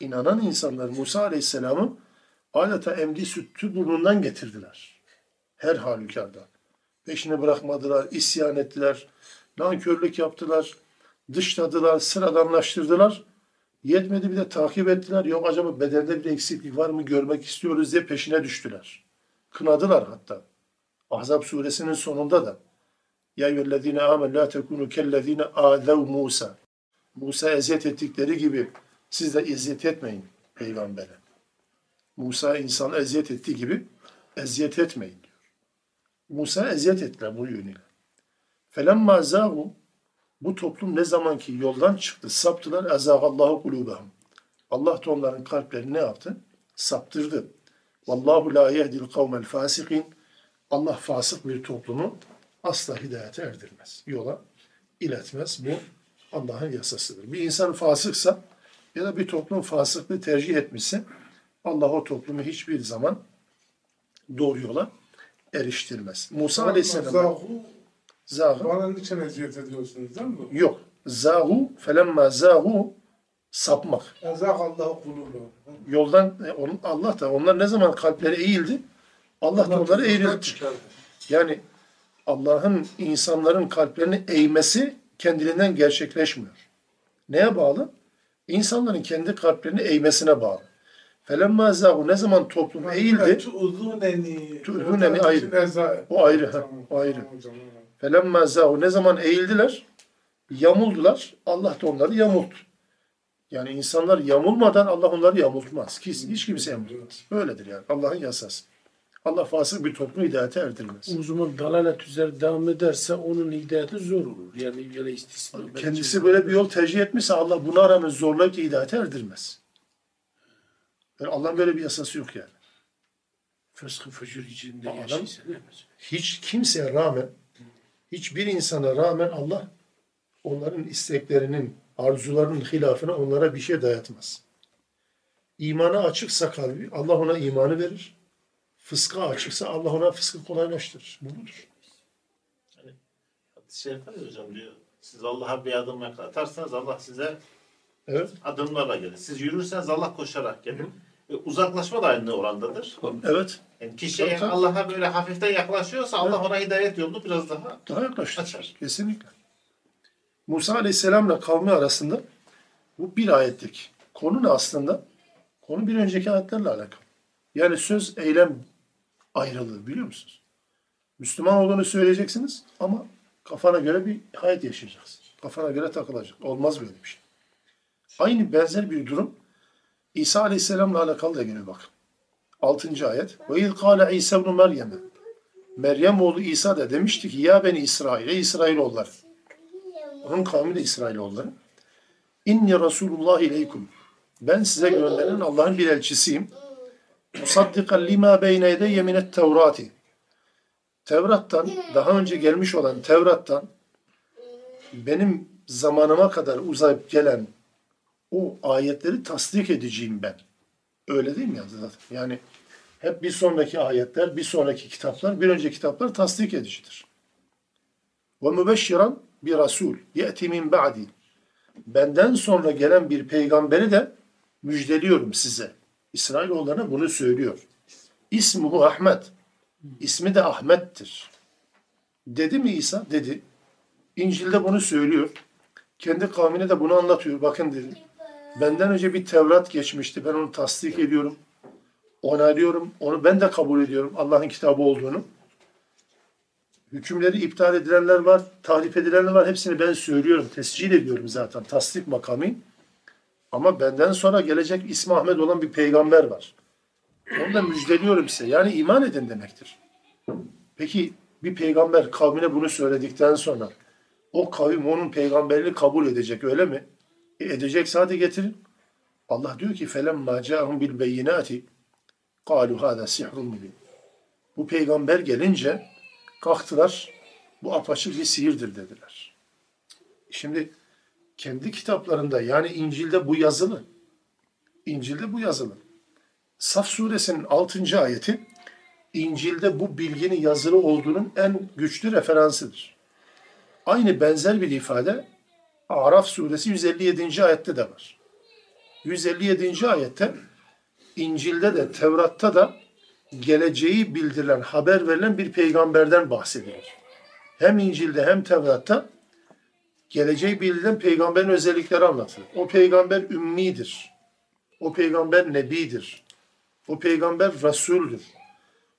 İnanan insanlar Musa Aleyhisselam'ı adeta emdi sütü burnundan getirdiler. Her halükarda. Peşini bırakmadılar, isyan ettiler, nankörlük yaptılar, dışladılar, sıradanlaştırdılar. Yetmedi bir de takip ettiler. Yok acaba bedende bir eksiklik var mı görmek istiyoruz diye peşine düştüler. Kınadılar hatta. Ahzab suresinin sonunda da Ya eyyühellezine amen la tekunu kellezine azev Musa. Musa eziyet ettikleri gibi siz de eziyet etmeyin peygambere. Musa insan eziyet ettiği gibi eziyet etmeyin diyor. Musa eziyet ettiler bu yönüyle. Felemma zâhu bu toplum ne zaman ki yoldan çıktı, saptılar. Ezâgallahu kulûbehum. Allah da onların kalplerini ne yaptı? Saptırdı. Vallahu la yehdil kavmel fasikin. Allah fasık bir toplumu asla hidayete erdirmez. Yola iletmez. Bu Allah'ın yasasıdır. Bir insan fasıksa ya da bir toplum fasıklığı tercih etmişse Allah o toplumu hiçbir zaman doğru yola eriştirmez. Musa Aleyhisselam Zahu, zâhu bana niçin eziyet ediyorsunuz değil mi? yok. Zâhu felemma zâhu sapmak. Ezakallahu kulubu. Yoldan e, onun, Allah da onlar ne zaman kalpleri eğildi Allah da onları eğrildi. Yani Allah'ın insanların kalplerini eğmesi kendiliğinden gerçekleşmiyor. Neye bağlı? İnsanların kendi kalplerini eğmesine bağlı. Felemma zâhu ne zaman toplum eğildi Tu'zûneni. Tu'zûneni ayrı. O ayrı, ha, o ayrı. Felemma zâhu ne zaman eğildiler, yamuldular, Allah da onları yamulttu. Yani insanlar yamulmadan Allah onları yamultmaz. Hiç, hiç kimse yamultmaz. Böyledir yani. Allah'ın yasası. Allah fasık bir toplumu hidayete erdirmez. O zaman dalalet üzere devam ederse onun hidayeti zor olur. Yani böyle istisna. Kendisi böyle bir yol tercih etmişse Allah buna rağmen zorlayıp da hidayete erdirmez. Yani Allah'ın böyle bir yasası yok yani. Fıskı fücur içinde yaşaysa hiç kimseye rağmen, hiçbir insana rağmen Allah onların isteklerinin, arzularının hilafına onlara bir şey dayatmaz. İmana açıksa kalbi Allah ona imanı verir. Fıska açıksa Allah ona fıskı kolaylaştırır. Bu budur. Şey yapar ya hocam diyor. Siz Allah'a bir adım atarsanız Allah size Evet. adımlarla gelir. Siz yürürseniz Allah koşarak gelir. Ve uzaklaşma da aynı orandadır. Evet. Yani kişi eğer. Allah'a böyle hafiften yaklaşıyorsa Allah ona hidayet yolunu biraz daha Daha yaklaştır. Açar. Kesinlikle. Musa Aleyhisselam'la kavmi arasında bu bir ayetlik. Konu ne aslında? Konu bir önceki ayetlerle alakalı. Yani söz, eylem ayrılığı biliyor musunuz? Müslüman olduğunu söyleyeceksiniz ama kafana göre bir hayat yaşayacaksın. Kafana göre takılacak. Olmaz böyle bir şey. Aynı benzer bir durum İsa Aleyhisselam'la alakalı da gene bakın. 6. ayet. Ve iz kâle İsa ibn Meryem'e Meryem oğlu İsa da demişti ki ya beni İsrail, ey İsrailoğulları. Onun kavmi de İsrailoğulları. İnni Resulullah ileykum. Ben size gönderen Allah'ın bir elçisiyim. Musaddikan lima beyne yedeyye minet Tevrati. Tevrat'tan, daha önce gelmiş olan Tevrat'tan benim zamanıma kadar uzayıp gelen o ayetleri tasdik edeceğim ben. Öyle değil mi ya zaten? Yani hep bir sonraki ayetler, bir sonraki kitaplar, bir önceki kitaplar tasdik edicidir. Ve mübeşşiran bir Resul ye'ti min ba'di. Benden sonra gelen bir peygamberi de müjdeliyorum size. İsrailoğullarına bunu söylüyor. İsmuhu Ahmet. İsmi de Ahmet'tir. Dedi mi İsa? Dedi. İncil'de bunu söylüyor. Kendi kavmine de bunu anlatıyor. Bakın dedi. Benden önce bir Tevrat geçmişti. Ben onu tasdik ediyorum onaylıyorum. Onu ben de kabul ediyorum Allah'ın kitabı olduğunu. Hükümleri iptal edilenler var, tahrip edilenler var. Hepsini ben söylüyorum, tescil ediyorum zaten. Tasdik makamı. Ama benden sonra gelecek ismi Ahmet olan bir peygamber var. Onu da müjdeliyorum size. Yani iman edin demektir. Peki bir peygamber kavmine bunu söyledikten sonra o kavim onun peygamberini kabul edecek öyle mi? edecekse hadi getirin. Allah diyor ki felemma ca'hum bil beyinati kalu hada sihrun mubin. Bu peygamber gelince kalktılar bu apaçık bir sihirdir dediler. Şimdi kendi kitaplarında yani İncil'de bu yazılı. İncil'de bu yazılı. Saf suresinin 6. ayeti İncil'de bu bilginin yazılı olduğunun en güçlü referansıdır. Aynı benzer bir ifade Araf suresi 157. ayette de var. 157. ayette İncil'de de Tevrat'ta da geleceği bildirilen, haber verilen bir peygamberden bahsedilir. Hem İncil'de hem Tevrat'ta geleceği bildirilen peygamberin özellikleri anlatılır. O peygamber ümmidir. O peygamber nebidir. O peygamber rasuldür.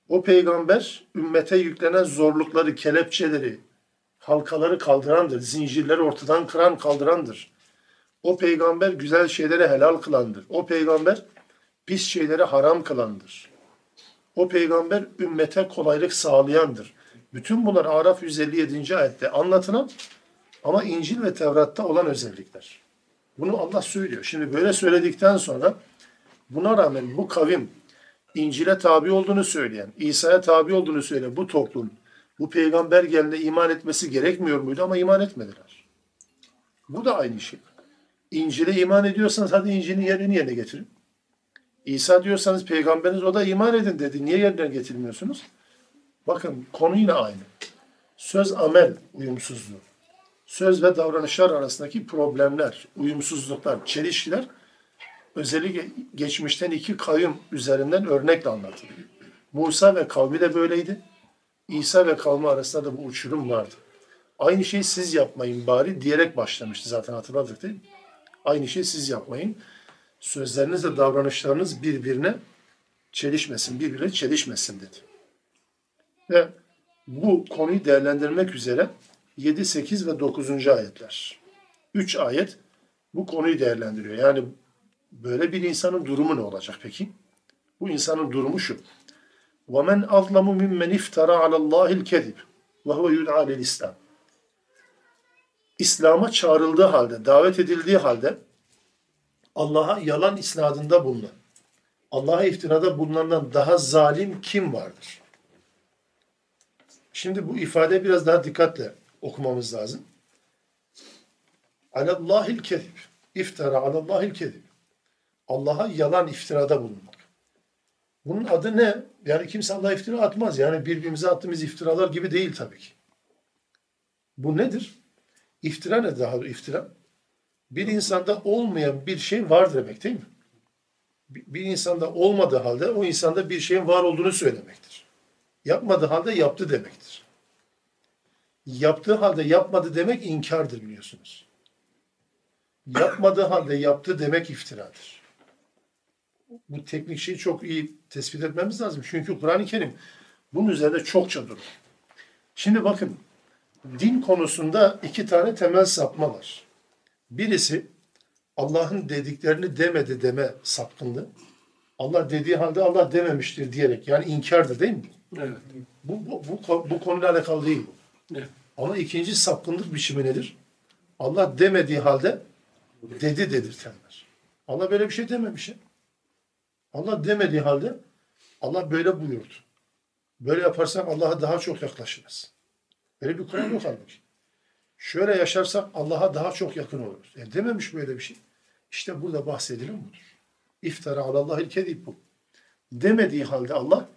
O peygamber ümmete yüklenen zorlukları, kelepçeleri, halkaları kaldırandır. Zincirleri ortadan kıran kaldırandır. O peygamber güzel şeyleri helal kılandır. O peygamber pis şeyleri haram kılandır. O peygamber ümmete kolaylık sağlayandır. Bütün bunlar Araf 157. ayette anlatılan ama İncil ve Tevrat'ta olan özellikler. Bunu Allah söylüyor. Şimdi böyle söyledikten sonra buna rağmen bu kavim İncil'e tabi olduğunu söyleyen, İsa'ya tabi olduğunu söyleyen bu toplum bu peygamber geldiğinde iman etmesi gerekmiyor muydu ama iman etmediler. Bu da aynı şey. İncil'e iman ediyorsanız hadi İncil'in yerini yerine getirin. İsa diyorsanız peygamberiniz o da iman edin dedi. Niye yerine getirmiyorsunuz? Bakın konu yine aynı. Söz amel uyumsuzluğu. Söz ve davranışlar arasındaki problemler, uyumsuzluklar, çelişkiler özellikle geçmişten iki kavim üzerinden örnekle anlatılıyor. Musa ve kavmi de böyleydi. İsa ve kavmi arasında da bu uçurum vardı. Aynı şeyi siz yapmayın bari diyerek başlamıştı zaten hatırladık değil mi? Aynı şeyi siz yapmayın. Sözleriniz ve davranışlarınız birbirine çelişmesin, birbirine çelişmesin dedi. Ve bu konuyu değerlendirmek üzere 7, 8 ve 9. ayetler. 3 ayet bu konuyu değerlendiriyor. Yani böyle bir insanın durumu ne olacak peki? Bu insanın durumu şu. وَمَنْ أَظْلَمُ مِمَّنْ اِفْتَرَى عَلَى اللّٰهِ الْكَذِبِ وَهُوَ يُدْعَى لِلْإِسْلَامِ İslam'a çağrıldığı halde, davet edildiği halde Allah'a yalan isnadında bulunan, Allah'a iftirada bulunandan daha zalim kim vardır? Şimdi bu ifade biraz daha dikkatle okumamız lazım. Alallahil kezib. İftara alallahil kezib. Allah'a yalan iftirada bulunmak. Bunun adı ne? Yani kimse Allah'a iftira atmaz. Yani birbirimize attığımız iftiralar gibi değil tabii ki. Bu nedir? İftira ne daha iftira? Bir insanda olmayan bir şey var demek değil mi? Bir insanda olmadığı halde o insanda bir şeyin var olduğunu söylemektir. Yapmadığı halde yaptı demektir. Yaptığı halde yapmadı demek inkardır biliyorsunuz. Yapmadığı halde yaptı demek iftiradır. Bu teknik şeyi çok iyi tespit etmemiz lazım. Çünkü Kur'an-ı Kerim bunun üzerinde çokça durur. Şimdi bakın din konusunda iki tane temel sapma var. Birisi Allah'ın dediklerini demedi deme sapkınlığı. Allah dediği halde Allah dememiştir diyerek yani inkardır değil mi? Evet. Bu, bu, bu, bu konuyla alakalı değil bu. Evet. Ama ikinci sapkınlık biçimi nedir? Allah demediği halde dedi dedirtenler. Allah böyle bir şey dememiş ya. Allah demediği halde Allah böyle buyurdu. Böyle yaparsak Allah'a daha çok yaklaşırız. Böyle bir Kur'an yok halbuki. Şöyle yaşarsak Allah'a daha çok yakın oluruz. E dememiş böyle bir şey. İşte burada bahsedilen budur. İftara alallahil kedib bu. Demediği halde Allah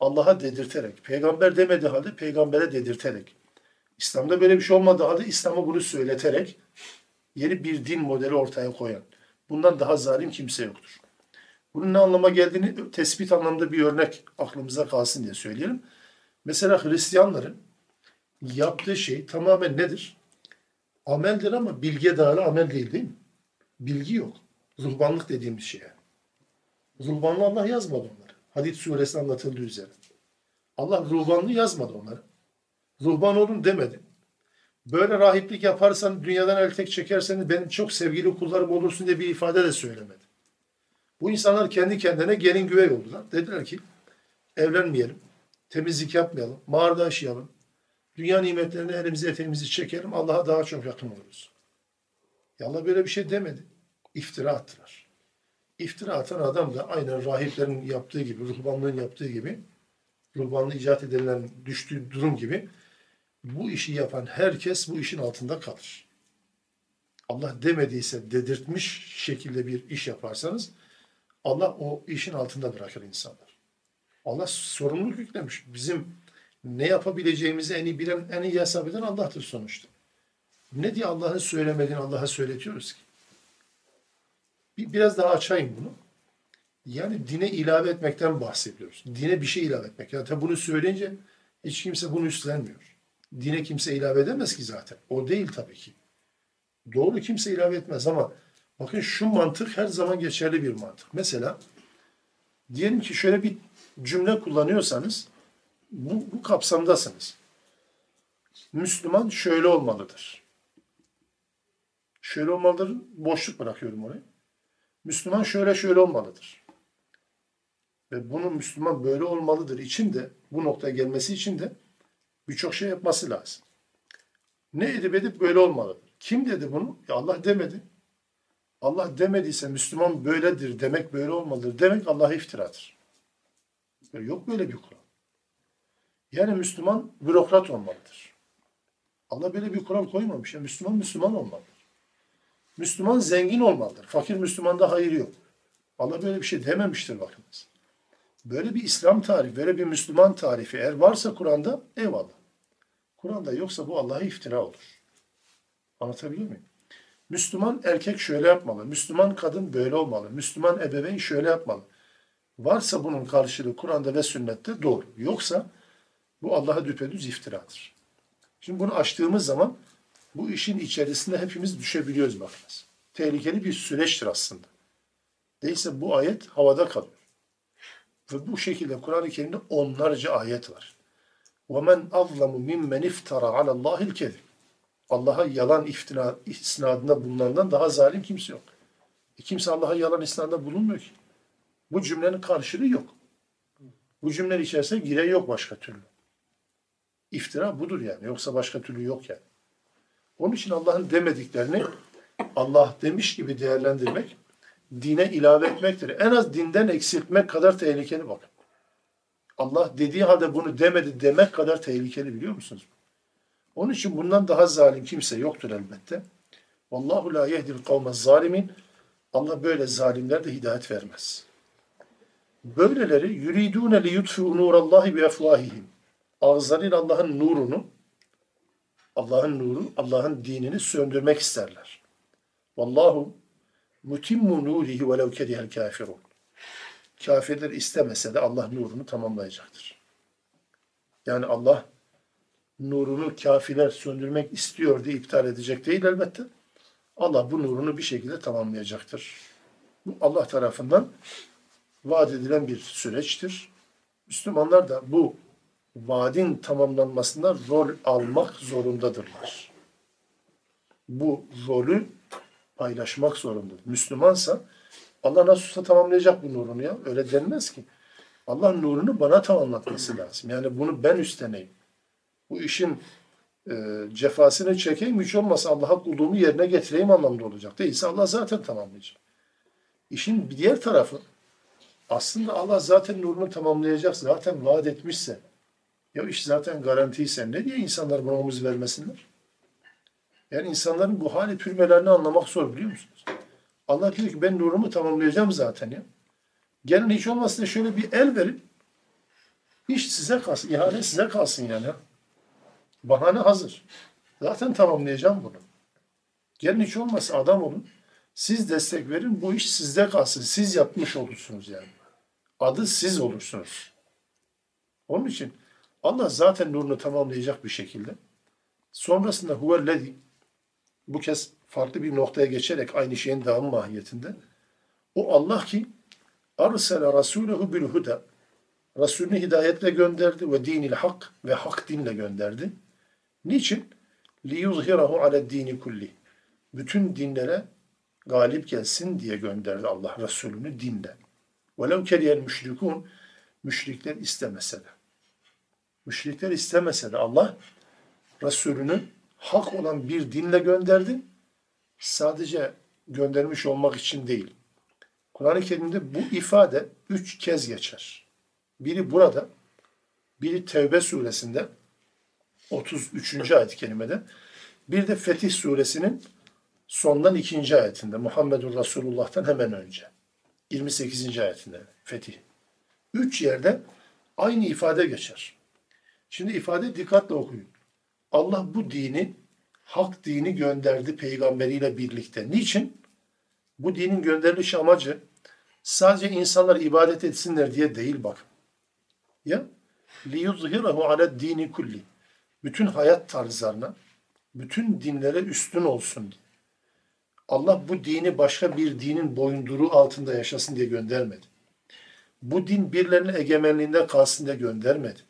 Allah'a dedirterek, peygamber demediği halde peygambere dedirterek, İslam'da böyle bir şey olmadığı halde İslam'a bunu söyleterek yeni bir din modeli ortaya koyan. Bundan daha zalim kimse yoktur. Bunun ne anlama geldiğini tespit anlamda bir örnek aklımıza kalsın diye söyleyelim. Mesela Hristiyanların yaptığı şey tamamen nedir? Ameldir ama bilgiye dayalı amel değil değil mi? Bilgi yok. Ruhbanlık dediğimiz şey. yani. Ruhbanlığı Allah yazmadı onları. Hadid suresi anlatıldığı üzere. Allah ruhbanlığı yazmadı onlara. Ruhban olun demedi. Böyle rahiplik yaparsan, dünyadan el tek çekersen benim çok sevgili kullarım olursun diye bir ifade de söylemedi. Bu insanlar kendi kendine gelin güvey oldular. Dediler ki evlenmeyelim. temizlik yapmayalım, mağarada yaşayalım, dünya nimetlerini elimize eteğimizi çekelim, Allah'a daha çok yakın oluruz. Ya Allah böyle bir şey demedi. İftira attılar. İftira atan adam da aynen rahiplerin yaptığı gibi, ruhbanlığın yaptığı gibi, ruhbanlığı icat edilen düştüğü durum gibi bu işi yapan herkes bu işin altında kalır. Allah demediyse dedirtmiş şekilde bir iş yaparsanız Allah o işin altında bırakır insanlar. Allah sorumluluk yüklemiş. Bizim ne yapabileceğimizi en iyi bilen, en iyi hesap eden Allah'tır sonuçta. Ne diye Allah'ın söylemediğini Allah'a söyletiyoruz ki? Bir, biraz daha açayım bunu. Yani dine ilave etmekten bahsediyoruz. Dine bir şey ilave etmek. Yani tabi bunu söyleyince hiç kimse bunu üstlenmiyor. Dine kimse ilave edemez ki zaten. O değil tabii ki. Doğru kimse ilave etmez ama bakın şu mantık her zaman geçerli bir mantık. Mesela diyelim ki şöyle bir cümle kullanıyorsanız bu, bu kapsamdasınız. Müslüman şöyle olmalıdır. Şöyle olmalıdır. Boşluk bırakıyorum oraya. Müslüman şöyle şöyle olmalıdır. Ve bunun Müslüman böyle olmalıdır için de bu noktaya gelmesi için de birçok şey yapması lazım. Ne edip edip böyle olmalıdır. Kim dedi bunu? Ya Allah demedi. Allah demediyse Müslüman böyledir demek böyle olmalıdır demek Allah'a iftiradır. Yok böyle bir kural. Yani Müslüman bürokrat olmalıdır. Allah böyle bir kural koymamış. Ya Müslüman Müslüman olmalıdır. Müslüman zengin olmalıdır. Fakir Müslümanda hayır yok. Allah böyle bir şey dememiştir bakınız. Böyle bir İslam tarifi, böyle bir Müslüman tarifi eğer varsa Kur'an'da eyvallah. Kur'an'da yoksa bu Allah'a iftira olur. Anlatabiliyor muyum? Müslüman erkek şöyle yapmalı, Müslüman kadın böyle olmalı, Müslüman ebeveyn şöyle yapmalı. Varsa bunun karşılığı Kur'an'da ve sünnette doğru. Yoksa bu Allah'a düpedüz iftiradır. Şimdi bunu açtığımız zaman bu işin içerisinde hepimiz düşebiliyoruz bakınız. Tehlikeli bir süreçtir aslında. Değilse bu ayet havada kalıyor. Ve bu şekilde Kur'an-ı Kerim'de onlarca ayet var. وَمَنْ أَظْلَمُ مِمَّنْ اِفْتَرَى عَلَى اللّٰهِ الْكَذِبِ Allah'a yalan iftina, isnadında bulunandan daha zalim kimse yok. E kimse Allah'a yalan isnadında bulunmuyor ki. Bu cümlenin karşılığı yok. Bu cümlenin içerisinde gire yok başka türlü. İftira budur yani. Yoksa başka türlü yok yani. Onun için Allah'ın demediklerini Allah demiş gibi değerlendirmek, dine ilave etmektir. En az dinden eksiltmek kadar tehlikeli bakın. Allah dediği halde bunu demedi demek kadar tehlikeli biliyor musunuz? Onun için bundan daha zalim kimse yoktur elbette. Vallahu la yehdil kavmez zalimin. Allah böyle zalimler de hidayet vermez. Böyleleri yuridune li yutfi'u nurallahi bi efvahihim. Ağızlarıyla Allah'ın nurunu, Allah'ın nuru, Allah'ın dinini söndürmek isterler. Vallahu mutimmu nurihi velev kerihel kafirun. Kafirler istemese de Allah nurunu tamamlayacaktır. Yani Allah nurunu kafirler söndürmek istiyor diye iptal edecek değil elbette. Allah bu nurunu bir şekilde tamamlayacaktır. Bu Allah tarafından vaat edilen bir süreçtir. Müslümanlar da bu vaadin tamamlanmasında rol almak zorundadırlar. Bu rolü paylaşmak zorundadır. Müslümansa Allah nasılsa tamamlayacak bu nurunu ya. Öyle denmez ki. Allah nurunu bana tamamlatması lazım. Yani bunu ben üstleneyim. Bu işin e, cefasını çekeyim hiç olmazsa Allah'a kulluğumu yerine getireyim anlamda olacak. Değilse Allah zaten tamamlayacak. İşin bir diğer tarafı aslında Allah zaten nurunu tamamlayacak. Zaten vaat etmişse ya iş zaten garantiyse ne diye insanlar buna omuz vermesinler? Yani insanların bu hali pürmelerini anlamak zor biliyor musunuz? Allah diyor ki ben nurumu tamamlayacağım zaten ya. Gelin hiç olmazsa şöyle bir el verin. İş size kalsın, ihale size kalsın yani. Bahane hazır. Zaten tamamlayacağım bunu. Gelin hiç olmazsa adam olun. Siz destek verin, bu iş sizde kalsın. Siz yapmış olursunuz yani. Adı siz olursunuz. Onun için Allah zaten nurunu tamamlayacak bir şekilde. Sonrasında huvellezi bu kez farklı bir noktaya geçerek aynı şeyin devamı mahiyetinde. O Allah ki arsele rasulehu bil huda Resulünü hidayetle gönderdi ve dinil hak ve hak dinle gönderdi. Niçin? لِيُظْهِرَهُ عَلَى dini kulli. Bütün dinlere galip gelsin diye gönderdi Allah Resulünü dinle. وَلَوْ كَرِيَ الْمُشْرِكُونَ Müşrikler istemese de. Müşrikler istemese de Allah Resulünü hak olan bir dinle gönderdi. Sadece göndermiş olmak için değil. Kur'an-ı Kerim'de bu ifade üç kez geçer. Biri burada, biri Tevbe suresinde 33. ayet-i kerimede, bir de Fetih suresinin sondan ikinci ayetinde Muhammedur Resulullah'tan hemen önce. 28. ayetinde Fetih. Üç yerde aynı ifade geçer. Şimdi ifade dikkatle okuyun. Allah bu dini, hak dini gönderdi peygamberiyle birlikte. Niçin? Bu dinin gönderiliş amacı sadece insanlar ibadet etsinler diye değil bakın. Ya liyuzhirahu ala dini kulli. Bütün hayat tarzlarına, bütün dinlere üstün olsun diye. Allah bu dini başka bir dinin boyunduruğu altında yaşasın diye göndermedi. Bu din birilerinin egemenliğinde kalsın diye göndermedi.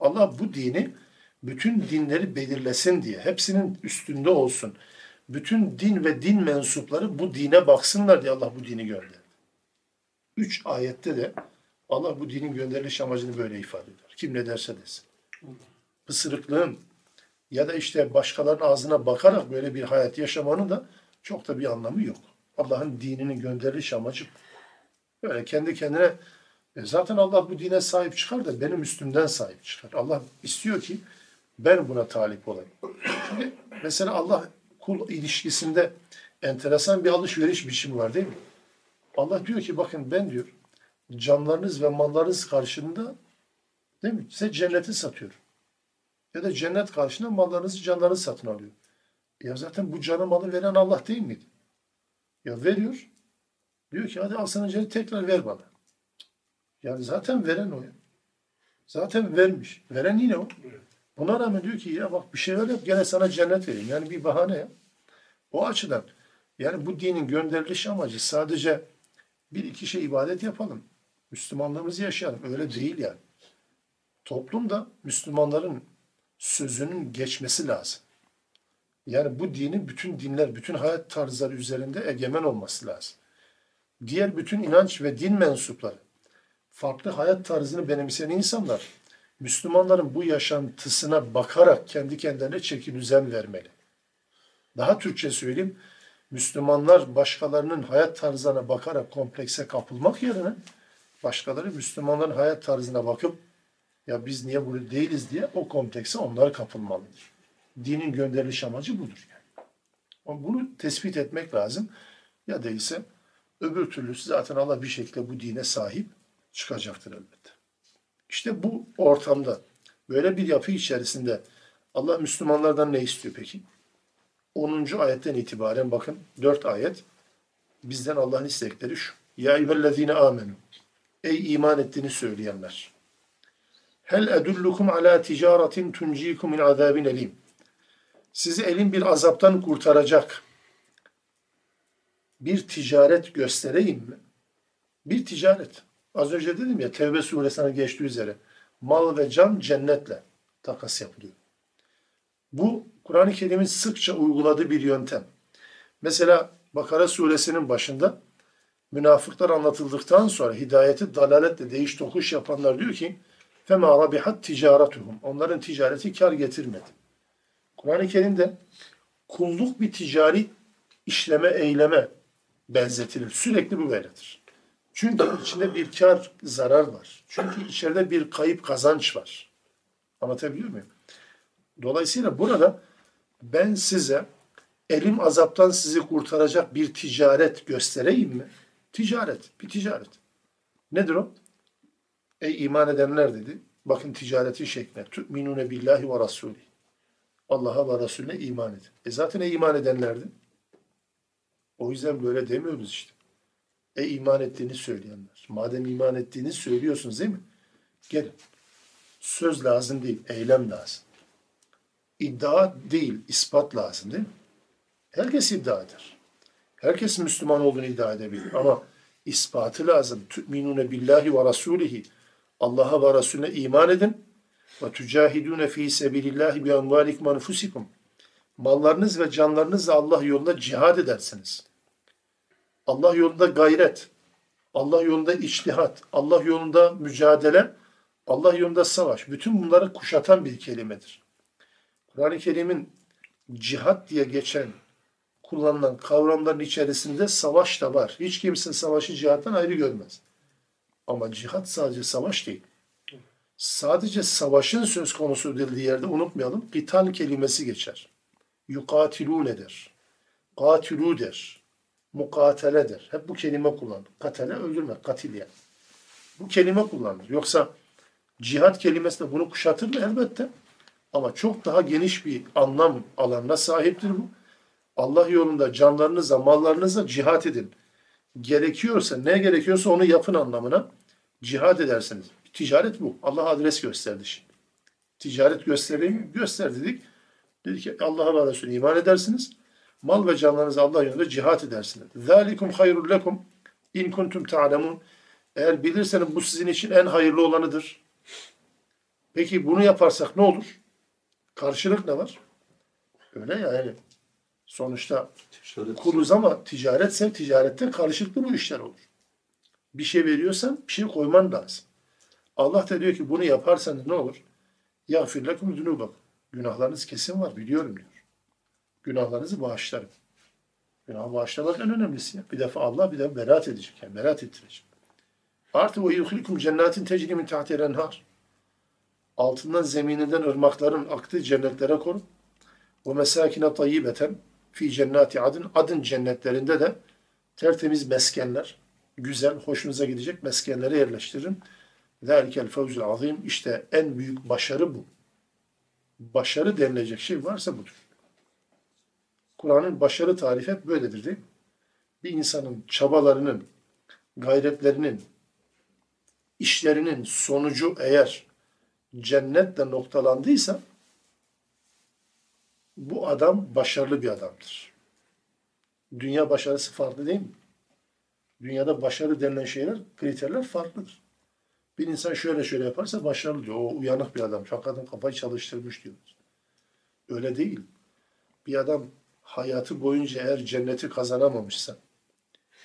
Allah bu dini bütün dinleri belirlesin diye, hepsinin üstünde olsun. Bütün din ve din mensupları bu dine baksınlar diye Allah bu dini gönderdi. Üç ayette de Allah bu dinin gönderiliş amacını böyle ifade eder. Kim ne derse desin. Pısırıklığın ya da işte başkalarının ağzına bakarak böyle bir hayat yaşamanın da çok da bir anlamı yok. Allah'ın dininin gönderiliş amacı böyle kendi kendine e zaten Allah bu dine sahip çıkar da benim üstümden sahip çıkar. Allah istiyor ki ben buna talip olayım. Şimdi mesela Allah kul ilişkisinde enteresan bir alışveriş biçimi var değil mi? Allah diyor ki bakın ben diyor canlarınız ve mallarınız karşılığında değil mi? Size cenneti satıyorum. Ya da cennet karşılığında mallarınızı canlarınızı satın alıyor. Ya zaten bu canı malı veren Allah değil miydi? Ya veriyor. Diyor ki hadi al sana cennet tekrar ver bana. Yani zaten veren o. Zaten vermiş. Veren yine o. Buna rağmen diyor ki ya bak bir şeyler yap gene sana cennet vereyim. Yani bir bahane ya. O açıdan yani bu dinin gönderiliş amacı sadece bir iki şey ibadet yapalım. Müslümanlığımızı yaşayalım. Öyle değil yani. Toplumda Müslümanların sözünün geçmesi lazım. Yani bu dinin bütün dinler, bütün hayat tarzları üzerinde egemen olması lazım. Diğer bütün inanç ve din mensupları, farklı hayat tarzını benimseyen insanlar, Müslümanların bu yaşantısına bakarak kendi kendilerine çeki düzen vermeli. Daha Türkçe söyleyeyim, Müslümanlar başkalarının hayat tarzına bakarak komplekse kapılmak yerine başkaları Müslümanların hayat tarzına bakıp ya biz niye burada değiliz diye o komplekse onlar kapılmalıdır. Dinin gönderiliş amacı budur yani. Ama bunu tespit etmek lazım. Ya değilse öbür türlüsü zaten Allah bir şekilde bu dine sahip çıkacaktır elbette. İşte bu ortamda böyle bir yapı içerisinde Allah Müslümanlardan ne istiyor peki? 10. ayetten itibaren bakın 4 ayet bizden Allah'ın istekleri şu. Ya eyyühellezine amenu. Ey iman ettiğini söyleyenler. Hel edullukum ala ticaretin tuncikum min azabin elim. Sizi elin bir azaptan kurtaracak bir ticaret göstereyim mi? Bir ticaret. Az önce dedim ya Tevbe suresine geçtiği üzere mal ve can cennetle takas yapılıyor. Bu Kur'an-ı Kerim'in sıkça uyguladığı bir yöntem. Mesela Bakara suresinin başında münafıklar anlatıldıktan sonra hidayeti dalaletle değiş tokuş yapanlar diyor ki فَمَا رَبِحَتْ ticaretuhum. Onların ticareti kar getirmedi. Kur'an-ı Kerim'de kulluk bir ticari işleme, eyleme benzetilir. Sürekli bu böyledir. Çünkü içinde bir kar, zarar var. Çünkü içeride bir kayıp kazanç var. Anlatabiliyor muyum? Dolayısıyla burada ben size elim azaptan sizi kurtaracak bir ticaret göstereyim mi? Ticaret, bir ticaret. Nedir o? Ey iman edenler dedi. Bakın ticaretin şekline. Tü'minune billahi ve rasulü. Allah'a ve Resulüne iman edin. E zaten ey iman edenlerdi. O yüzden böyle demiyoruz işte. Ey iman ettiğini söyleyenler. Madem iman ettiğini söylüyorsunuz değil mi? Gelin. Söz lazım değil, eylem lazım. İddia değil, ispat lazım değil mi? Herkes iddia eder. Herkes Müslüman olduğunu iddia edebilir ama ispatı lazım. Tü'minune billahi ve rasulihi. Allah'a ve Resulüne iman edin. Ve tücahidune fi sebilillahi bi envalikum enfusikum. Mallarınız ve canlarınızla Allah yolunda cihad edersiniz. Allah yolunda gayret, Allah yolunda içtihat, Allah yolunda mücadele, Allah yolunda savaş. Bütün bunları kuşatan bir kelimedir. Kur'an-ı Kerim'in cihat diye geçen kullanılan kavramların içerisinde savaş da var. Hiç kimse savaşı cihattan ayrı görmez. Ama cihat sadece savaş değil. Sadece savaşın söz konusu edildiği yerde unutmayalım. Kital kelimesi geçer. Yukatilûne der. Katilû der. Mukatele der. Hep bu kelime kullanır. Katele öldürme, katil yani. Bu kelime kullanılır. Yoksa cihat kelimesi de bunu kuşatır mı? Elbette. Ama çok daha geniş bir anlam alanına sahiptir bu. Allah yolunda canlarınızla, mallarınızla cihat edin gerekiyorsa ne gerekiyorsa onu yapın anlamına cihad edersiniz. Ticaret bu. Allah adres gösterdi şimdi. Ticaret göstereyim, göster dedik. Dedi ki Allah'a ve Resulüne iman edersiniz. Mal ve canlarınızı Allah yolunda cihat edersiniz. Zalikum hayrul lekum in kuntum ta'lemun. Eğer bilirseniz bu sizin için en hayırlı olanıdır. Peki bunu yaparsak ne olur? Karşılık ne var? Öyle yani. Sonuçta ticaret. kuluz ama ticaretse ticarette karışıklı bu işler olur. Bir şey veriyorsan bir şey koyman lazım. Allah da diyor ki bunu yaparsanız ne olur? Ya firlekum zunubak. Günahlarınız kesin var biliyorum diyor. Günahlarınızı bağışlarım. Günah bağışlamak en önemlisi. Bir defa Allah bir defa beraat edecek. Yani beraat ettirecek. Artı o yuhilkum cennetin tecri min tahtil enhar. Altından zemininden ırmakların aktığı cennetlere korun. Ve mesakine tayyibeten fi cennati adın. Adın cennetlerinde de tertemiz meskenler, güzel, hoşunuza gidecek meskenlere yerleştiririm. Zalikel fevzul azim. İşte en büyük başarı bu. Başarı denilecek şey varsa budur. Kur'an'ın başarı tarifi hep böyledir değil mi? Bir insanın çabalarının, gayretlerinin, işlerinin sonucu eğer cennetle noktalandıysa bu adam başarılı bir adamdır. Dünya başarısı farklı değil mi? Dünyada başarı denilen şeyler, kriterler farklıdır. Bir insan şöyle şöyle yaparsa başarılı diyor. O uyanık bir adam. Hakikaten kafayı çalıştırmış diyoruz. Öyle değil. Bir adam hayatı boyunca eğer cenneti kazanamamışsa,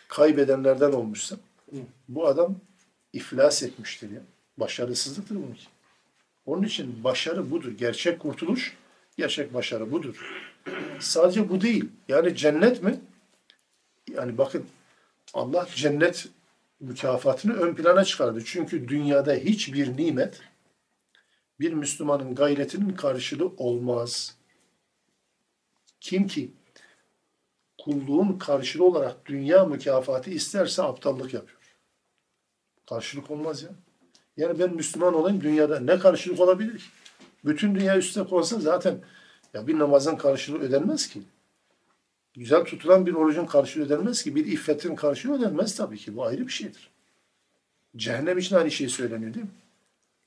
kaybedenlerden olmuşsa, bu adam iflas etmiştir ya. Başarısızlıktır bununki. Onun için başarı budur. Gerçek kurtuluş, gerçek başarı budur. Sadece bu değil. Yani cennet mi? Yani bakın Allah cennet mükafatını ön plana çıkardı. Çünkü dünyada hiçbir nimet bir Müslümanın gayretinin karşılığı olmaz. Kim ki kulluğun karşılığı olarak dünya mükafatı isterse aptallık yapıyor. Karşılık olmaz ya. Yani ben Müslüman olayım dünyada ne karşılık olabilir ki? Bütün dünya üstüne konsa zaten ya bir namazın karşılığı ödenmez ki. Güzel tutulan bir orucun karşılığı ödenmez ki. Bir iffetin karşılığı ödenmez tabii ki. Bu ayrı bir şeydir. Cehennem için aynı şey söyleniyor değil mi?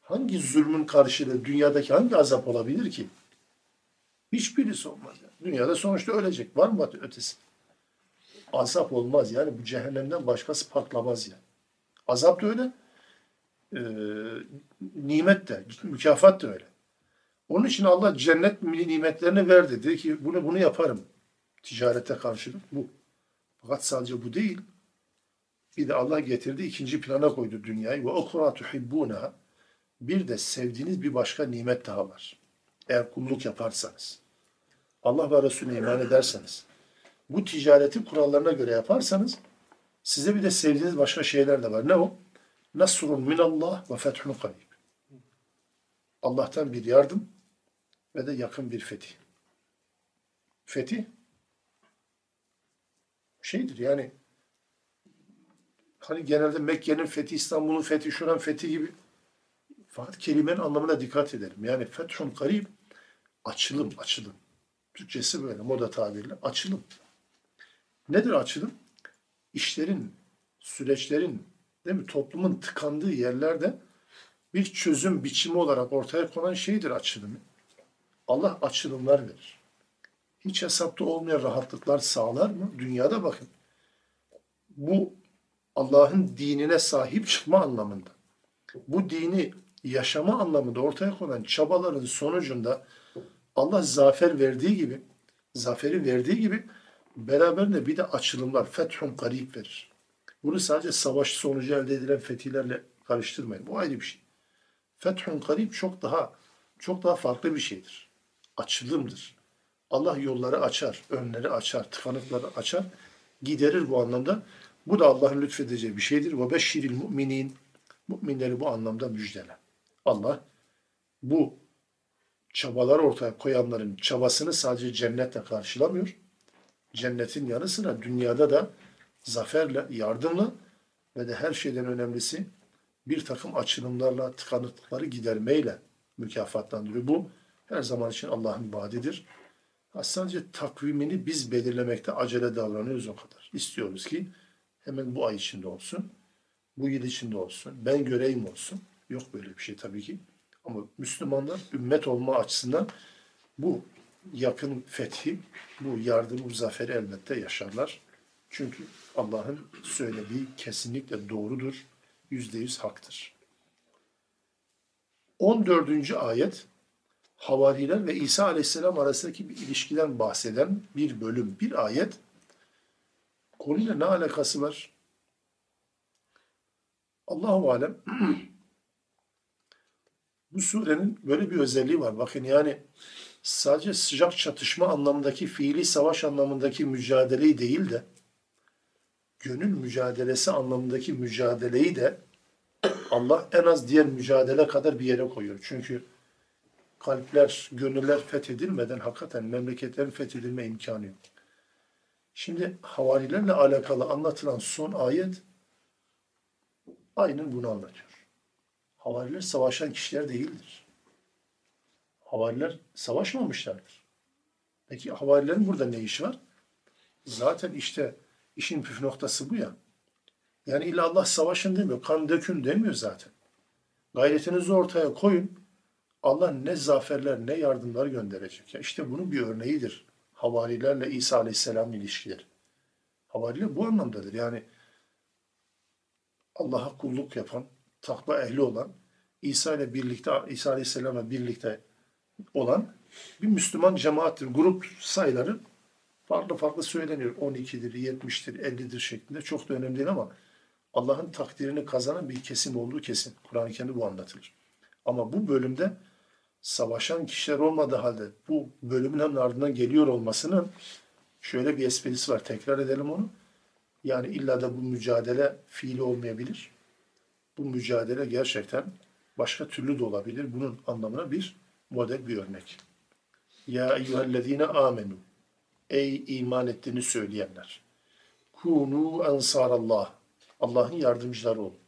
Hangi zulmün karşılığı dünyadaki hangi azap olabilir ki? Hiçbirisi olmaz. Yani. Dünyada sonuçta ölecek. Var mı ötesi? Azap olmaz. Yani bu cehennemden başkası patlamaz yani. Azap da öyle. Ee, nimet de, mükafat da öyle. Onun için Allah cennet nimetlerini verdi. Dedi ki bunu bunu yaparım. Ticarete karşılık bu. Fakat sadece bu değil. Bir de Allah getirdi ikinci plana koydu dünyayı. Ve okura tuhibbunaha. Bir de sevdiğiniz bir başka nimet daha var. Eğer kulluk yaparsanız. Allah ve Resulüne iman ederseniz. Bu ticareti kurallarına göre yaparsanız size bir de sevdiğiniz başka şeyler de var. Ne o? Nasrun minallah ve fethun karib. Allah'tan bir yardım ve de yakın bir fetih. Fetih şeydir yani hani genelde Mekke'nin fethi, İstanbul'un fethi, şuran fethi gibi fakat kelimenin anlamına dikkat edelim. Yani fethun karib açılım, açılım. Türkçesi böyle moda tabirle açılım. Nedir açılım? İşlerin, süreçlerin, değil mi? Toplumun tıkandığı yerlerde bir çözüm biçimi olarak ortaya konan şeydir açılımı. Allah açılımlar verir. Hiç hesapta olmayan rahatlıklar sağlar mı? Dünyada bakın. Bu Allah'ın dinine sahip çıkma anlamında. Bu dini yaşama anlamında ortaya konan çabaların sonucunda Allah zafer verdiği gibi, zaferi verdiği gibi beraberinde bir de açılımlar, fethun garip verir. Bunu sadece savaş sonucu elde edilen fetihlerle karıştırmayın. Bu ayrı bir şey. Fethun karib çok daha çok daha farklı bir şeydir. Açılımdır. Allah yolları açar, önleri açar, tıkanıkları açar, giderir bu anlamda. Bu da Allah'ın lütfedeceği bir şeydir. Ve beşşiril müminin. Müminleri bu anlamda müjdele. Allah bu çabalar ortaya koyanların çabasını sadece cennetle karşılamıyor. Cennetin yanı sıra dünyada da zaferle, yardımla ve de her şeyden önemlisi bir takım açılımlarla, tıkanıklıkları gidermeyle mükafatlandırıyor. Bu her zaman için Allah'ın vaadidir. Sadece takvimini biz belirlemekte acele davranıyoruz o kadar. İstiyoruz ki hemen bu ay içinde olsun, bu yıl içinde olsun, ben göreyim olsun. Yok böyle bir şey tabii ki. Ama Müslümanlar ümmet olma açısından bu yakın fethi, bu yardım, bu zaferi elbette yaşarlar. Çünkü Allah'ın söylediği kesinlikle doğrudur, yüzde yüz haktır. 14. ayet havariler ve İsa Aleyhisselam arasındaki bir ilişkiden bahseden bir bölüm, bir ayet. Konuyla ne alakası var? Allahu alem bu surenin böyle bir özelliği var. Bakın yani sadece sıcak çatışma anlamındaki fiili savaş anlamındaki mücadeleyi değil de gönül mücadelesi anlamındaki mücadeleyi de Allah en az diğer mücadele kadar bir yere koyuyor. Çünkü kalpler, gönüller fethedilmeden hakikaten memleketlerin fethedilme imkanı yok. Şimdi havarilerle alakalı anlatılan son ayet aynen bunu anlatıyor. Havariler savaşan kişiler değildir. Havariler savaşmamışlardır. Peki havarilerin burada ne işi var? Zaten işte işin püf noktası bu ya. Yani illa Allah savaşın demiyor, kan dökün demiyor zaten. Gayretinizi ortaya koyun. Allah ne zaferler ne yardımlar gönderecek. Ya işte bunun bir örneğidir. Havarilerle İsa Aleyhisselam'ın ilişkileri. Havariler bu anlamdadır. Yani Allah'a kulluk yapan, takva ehli olan, İsa ile birlikte, İsa Aleyhisselam'la birlikte olan bir Müslüman cemaattir. Grup sayıları farklı farklı söyleniyor. 12'dir, 70'tir, 50'dir şeklinde. Çok da önemli değil ama Allah'ın takdirini kazanan bir kesim olduğu kesin. Kur'an-ı Kerim'de bu anlatılır. Ama bu bölümde savaşan kişiler olmadığı halde bu bölümün hemen ardından geliyor olmasının şöyle bir esprisi var. Tekrar edelim onu. Yani illa da bu mücadele fiili olmayabilir. Bu mücadele gerçekten başka türlü de olabilir. Bunun anlamına bir model, bir örnek. Ya eyyühellezine amenu. Ey iman ettiğini söyleyenler. Kunu ensarallah. Allah'ın yardımcıları olun.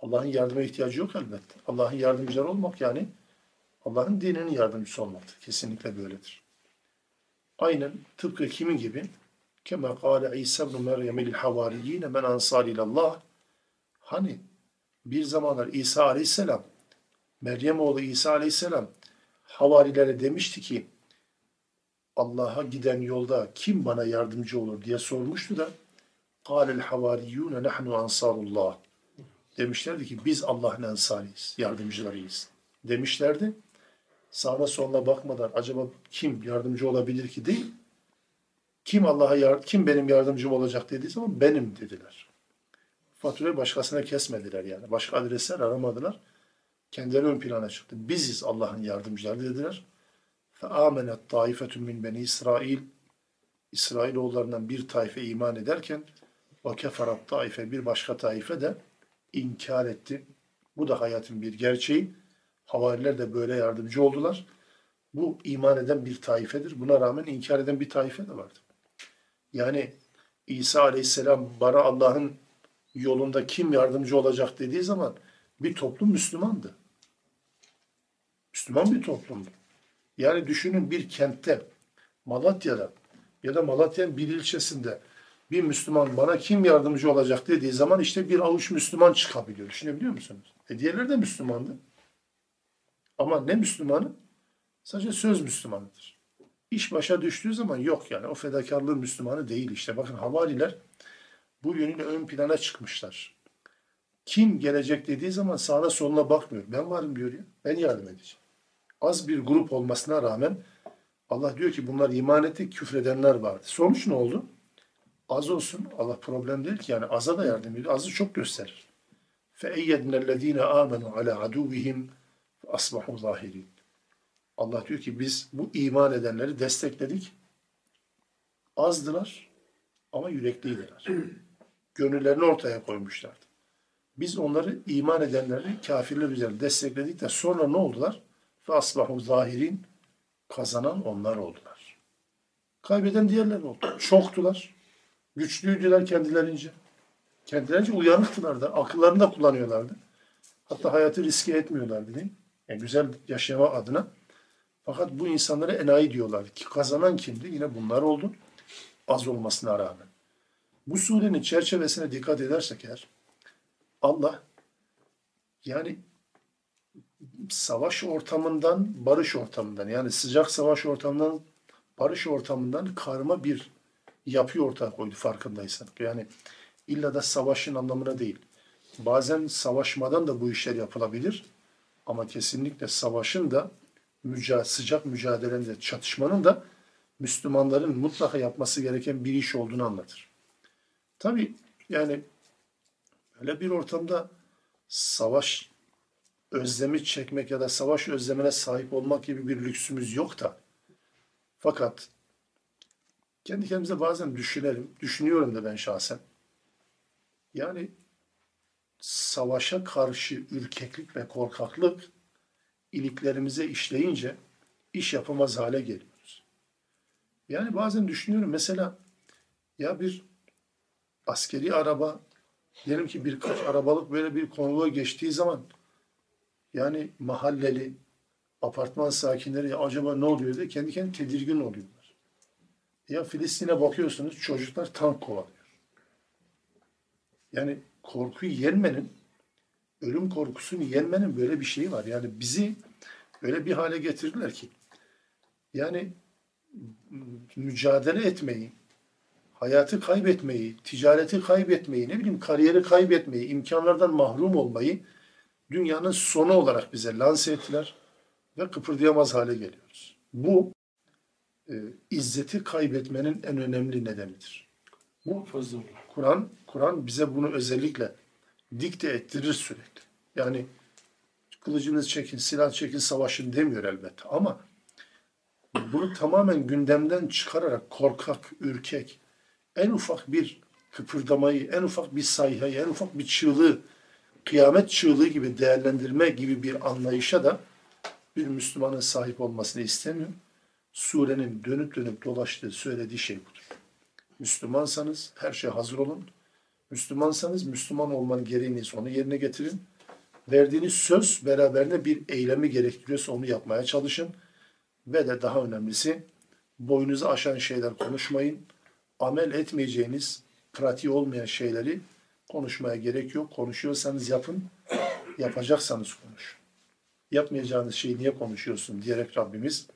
Allah'ın yardıma ihtiyacı yok elbette. Allah'ın yardımcıları olmak yani Allah'ın dininin yardımcısı olmaktır. Kesinlikle böyledir. Aynen tıpkı kimin gibi? Kema kâle İsa ibn Meryem il havariyine men ansar ilallah. Hani bir zamanlar İsa aleyhisselam, Meryem oğlu İsa aleyhisselam havarilere demişti ki Allah'a giden yolda kim bana yardımcı olur diye sormuştu da قَالَ الْحَوَارِيُّونَ نَحْنُ ansarullah Demişlerdi ki biz Allah'ın ensarıyız, yardımcılarıyız. Demişlerdi. Sağına soluna bakmadan acaba kim yardımcı olabilir ki değil. Kim Allah'a yar kim benim yardımcım olacak dediği zaman benim dediler. Faturayı başkasına kesmediler yani. Başka adresler aramadılar. Kendileri ön plana çıktı. Biziz Allah'ın yardımcıları dediler. فَآمَنَتْ طَائِفَةٌ مِنْ بَنِي İsrail İsrailoğullarından bir taife iman ederken وَكَفَرَتْ taife bir başka taife de inkar etti. Bu da hayatın bir gerçeği. Havariler de böyle yardımcı oldular. Bu iman eden bir taifedir. Buna rağmen inkar eden bir taife de vardı. Yani İsa Aleyhisselam bana Allah'ın yolunda kim yardımcı olacak dediği zaman bir toplum Müslümandı. Müslüman bir toplumdu. Yani düşünün bir kentte, Malatya'da ya da Malatya'nın bir ilçesinde bir Müslüman bana kim yardımcı olacak dediği zaman işte bir avuç Müslüman çıkabiliyor. Düşünebiliyor musunuz? E diğerleri de Müslümandı. Ama ne Müslümanı? Sadece söz Müslümanıdır. İş başa düştüğü zaman yok yani. O fedakarlığın Müslümanı değil işte. Bakın havariler bu yönüyle ön plana çıkmışlar. Kim gelecek dediği zaman sağına soluna bakmıyor. Ben varım diyor ya. Ben yardım edeceğim. Az bir grup olmasına rağmen Allah diyor ki bunlar iman etti, küfredenler vardı. Sonuç ne oldu? Az olsun. Allah problem değil ki yani aza da yardım ediyor. Azı çok gösterir. فَاَيَّدْنَا الَّذ۪ينَ آمَنُوا عَلَى عَدُوِّهِمْ asbahu zahirin. Allah diyor ki biz bu iman edenleri destekledik. Azdılar ama yürekliydiler. Gönüllerini ortaya koymuşlardı. Biz onları iman edenleri kafirler üzerine destekledik de sonra ne oldular? Ve asbahu zahirin kazanan onlar oldular. Kaybeden diğerler oldu. Çoktular. Güçlüydüler kendilerince. Kendilerince uyanıktılar da. Akıllarını da kullanıyorlardı. Hatta hayatı riske etmiyorlardı değil mi? Yani güzel yaşama adına. Fakat bu insanlara enayi diyorlar ki kazanan kimdi? Yine bunlar oldu. Az olmasına rağmen. Bu surenin çerçevesine dikkat edersek eğer Allah yani savaş ortamından barış ortamından yani sıcak savaş ortamından barış ortamından karma bir yapı ortaya koydu farkındaysan. Yani illa da savaşın anlamına değil. Bazen savaşmadan da bu işler yapılabilir. Ama kesinlikle savaşın da müca sıcak mücadelenin de çatışmanın da Müslümanların mutlaka yapması gereken bir iş olduğunu anlatır. Tabii yani öyle bir ortamda savaş özlemi çekmek ya da savaş özlemine sahip olmak gibi bir lüksümüz yok da. Fakat kendi kendimize bazen düşünelim, düşünüyorum da ben şahsen. Yani savaşa karşı ürkeklik ve korkaklık iliklerimize işleyince iş yapamaz hale geliyoruz. Yani bazen düşünüyorum mesela ya bir askeri araba diyelim ki birkaç arabalık böyle bir konvoy geçtiği zaman yani mahalleli apartman sakinleri ya acaba ne oluyor diye kendi kendine tedirgin oluyorlar. Ya Filistin'e bakıyorsunuz çocuklar tank kovalıyor. Yani korkuyu yenmenin, ölüm korkusunu yenmenin böyle bir şeyi var. Yani bizi öyle bir hale getirdiler ki yani mücadele etmeyi, hayatı kaybetmeyi, ticareti kaybetmeyi, ne bileyim kariyeri kaybetmeyi, imkanlardan mahrum olmayı dünyanın sonu olarak bize lanse ettiler ve kıpırdayamaz hale geliyoruz. Bu e, izzeti kaybetmenin en önemli nedenidir. Olur. Kur'an Kur'an bize bunu özellikle dikte ettirir sürekli. Yani kılıcınız çekin, silah çekin, savaşın demiyor elbette ama bunu tamamen gündemden çıkararak korkak, ürkek, en ufak bir kıpırdamayı, en ufak bir sayhayı, en ufak bir çığlığı, kıyamet çığlığı gibi değerlendirme gibi bir anlayışa da bir Müslümanın sahip olmasını istemiyor. Surenin dönüp dönüp dolaştığı, söylediği şey budur. Müslümansanız her şeye hazır olun. Müslümansanız Müslüman olmanın gereğini onu yerine getirin. Verdiğiniz söz beraberinde bir eylemi gerektiriyorsa onu yapmaya çalışın. Ve de daha önemlisi boyunuzu aşan şeyler konuşmayın. Amel etmeyeceğiniz, pratiği olmayan şeyleri konuşmaya gerek yok. Konuşuyorsanız yapın, yapacaksanız konuşun. Yapmayacağınız şeyi niye konuşuyorsun diyerek Rabbimiz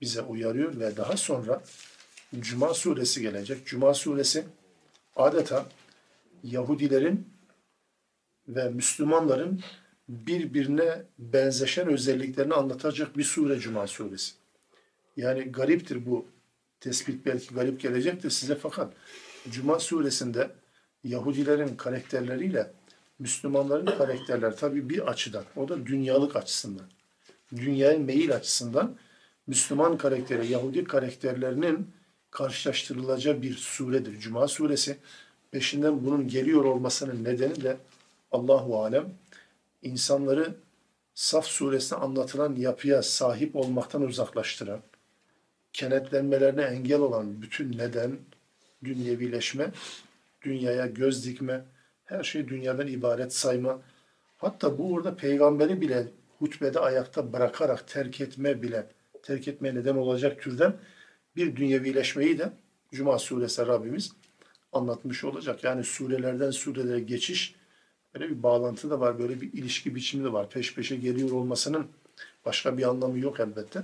bize uyarıyor ve daha sonra Cuma suresi gelecek. Cuma suresi adeta Yahudilerin ve Müslümanların birbirine benzeşen özelliklerini anlatacak bir sure Cuma suresi. Yani gariptir bu tespit belki garip gelecektir size fakat Cuma suresinde Yahudilerin karakterleriyle Müslümanların karakterleri tabii bir açıdan o da dünyalık açısından dünyaya meyil açısından Müslüman karakteri Yahudi karakterlerinin karşılaştırılacağı bir suredir. Cuma suresi peşinden bunun geliyor olmasının nedeni de Allahu alem insanları Saf suresinde anlatılan yapıya sahip olmaktan uzaklaştıran, kenetlenmelerine engel olan bütün neden, dünyevileşme, dünyaya göz dikme, her şey dünyadan ibaret sayma, hatta bu orada peygamberi bile hutbede ayakta bırakarak terk etme bile, terk etmeye neden olacak türden bir dünyevileşmeyi de Cuma suresi Rabbimiz anlatmış olacak. Yani surelerden surelere geçiş böyle bir bağlantı da var, böyle bir ilişki biçimi de var. Peş peşe geliyor olmasının başka bir anlamı yok elbette.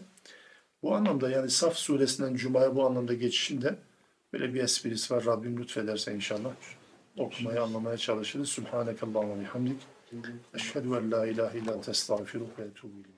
Bu anlamda yani Saf suresinden Cuma'ya bu anlamda geçişinde böyle bir esprisi var. Rabbim lütfederse inşallah okumaya, anlamaya çalışırız. Subhaneke Allahümme bihamdik. Eşhedü en la ilahe illa ente estağfiruke ve ileyk.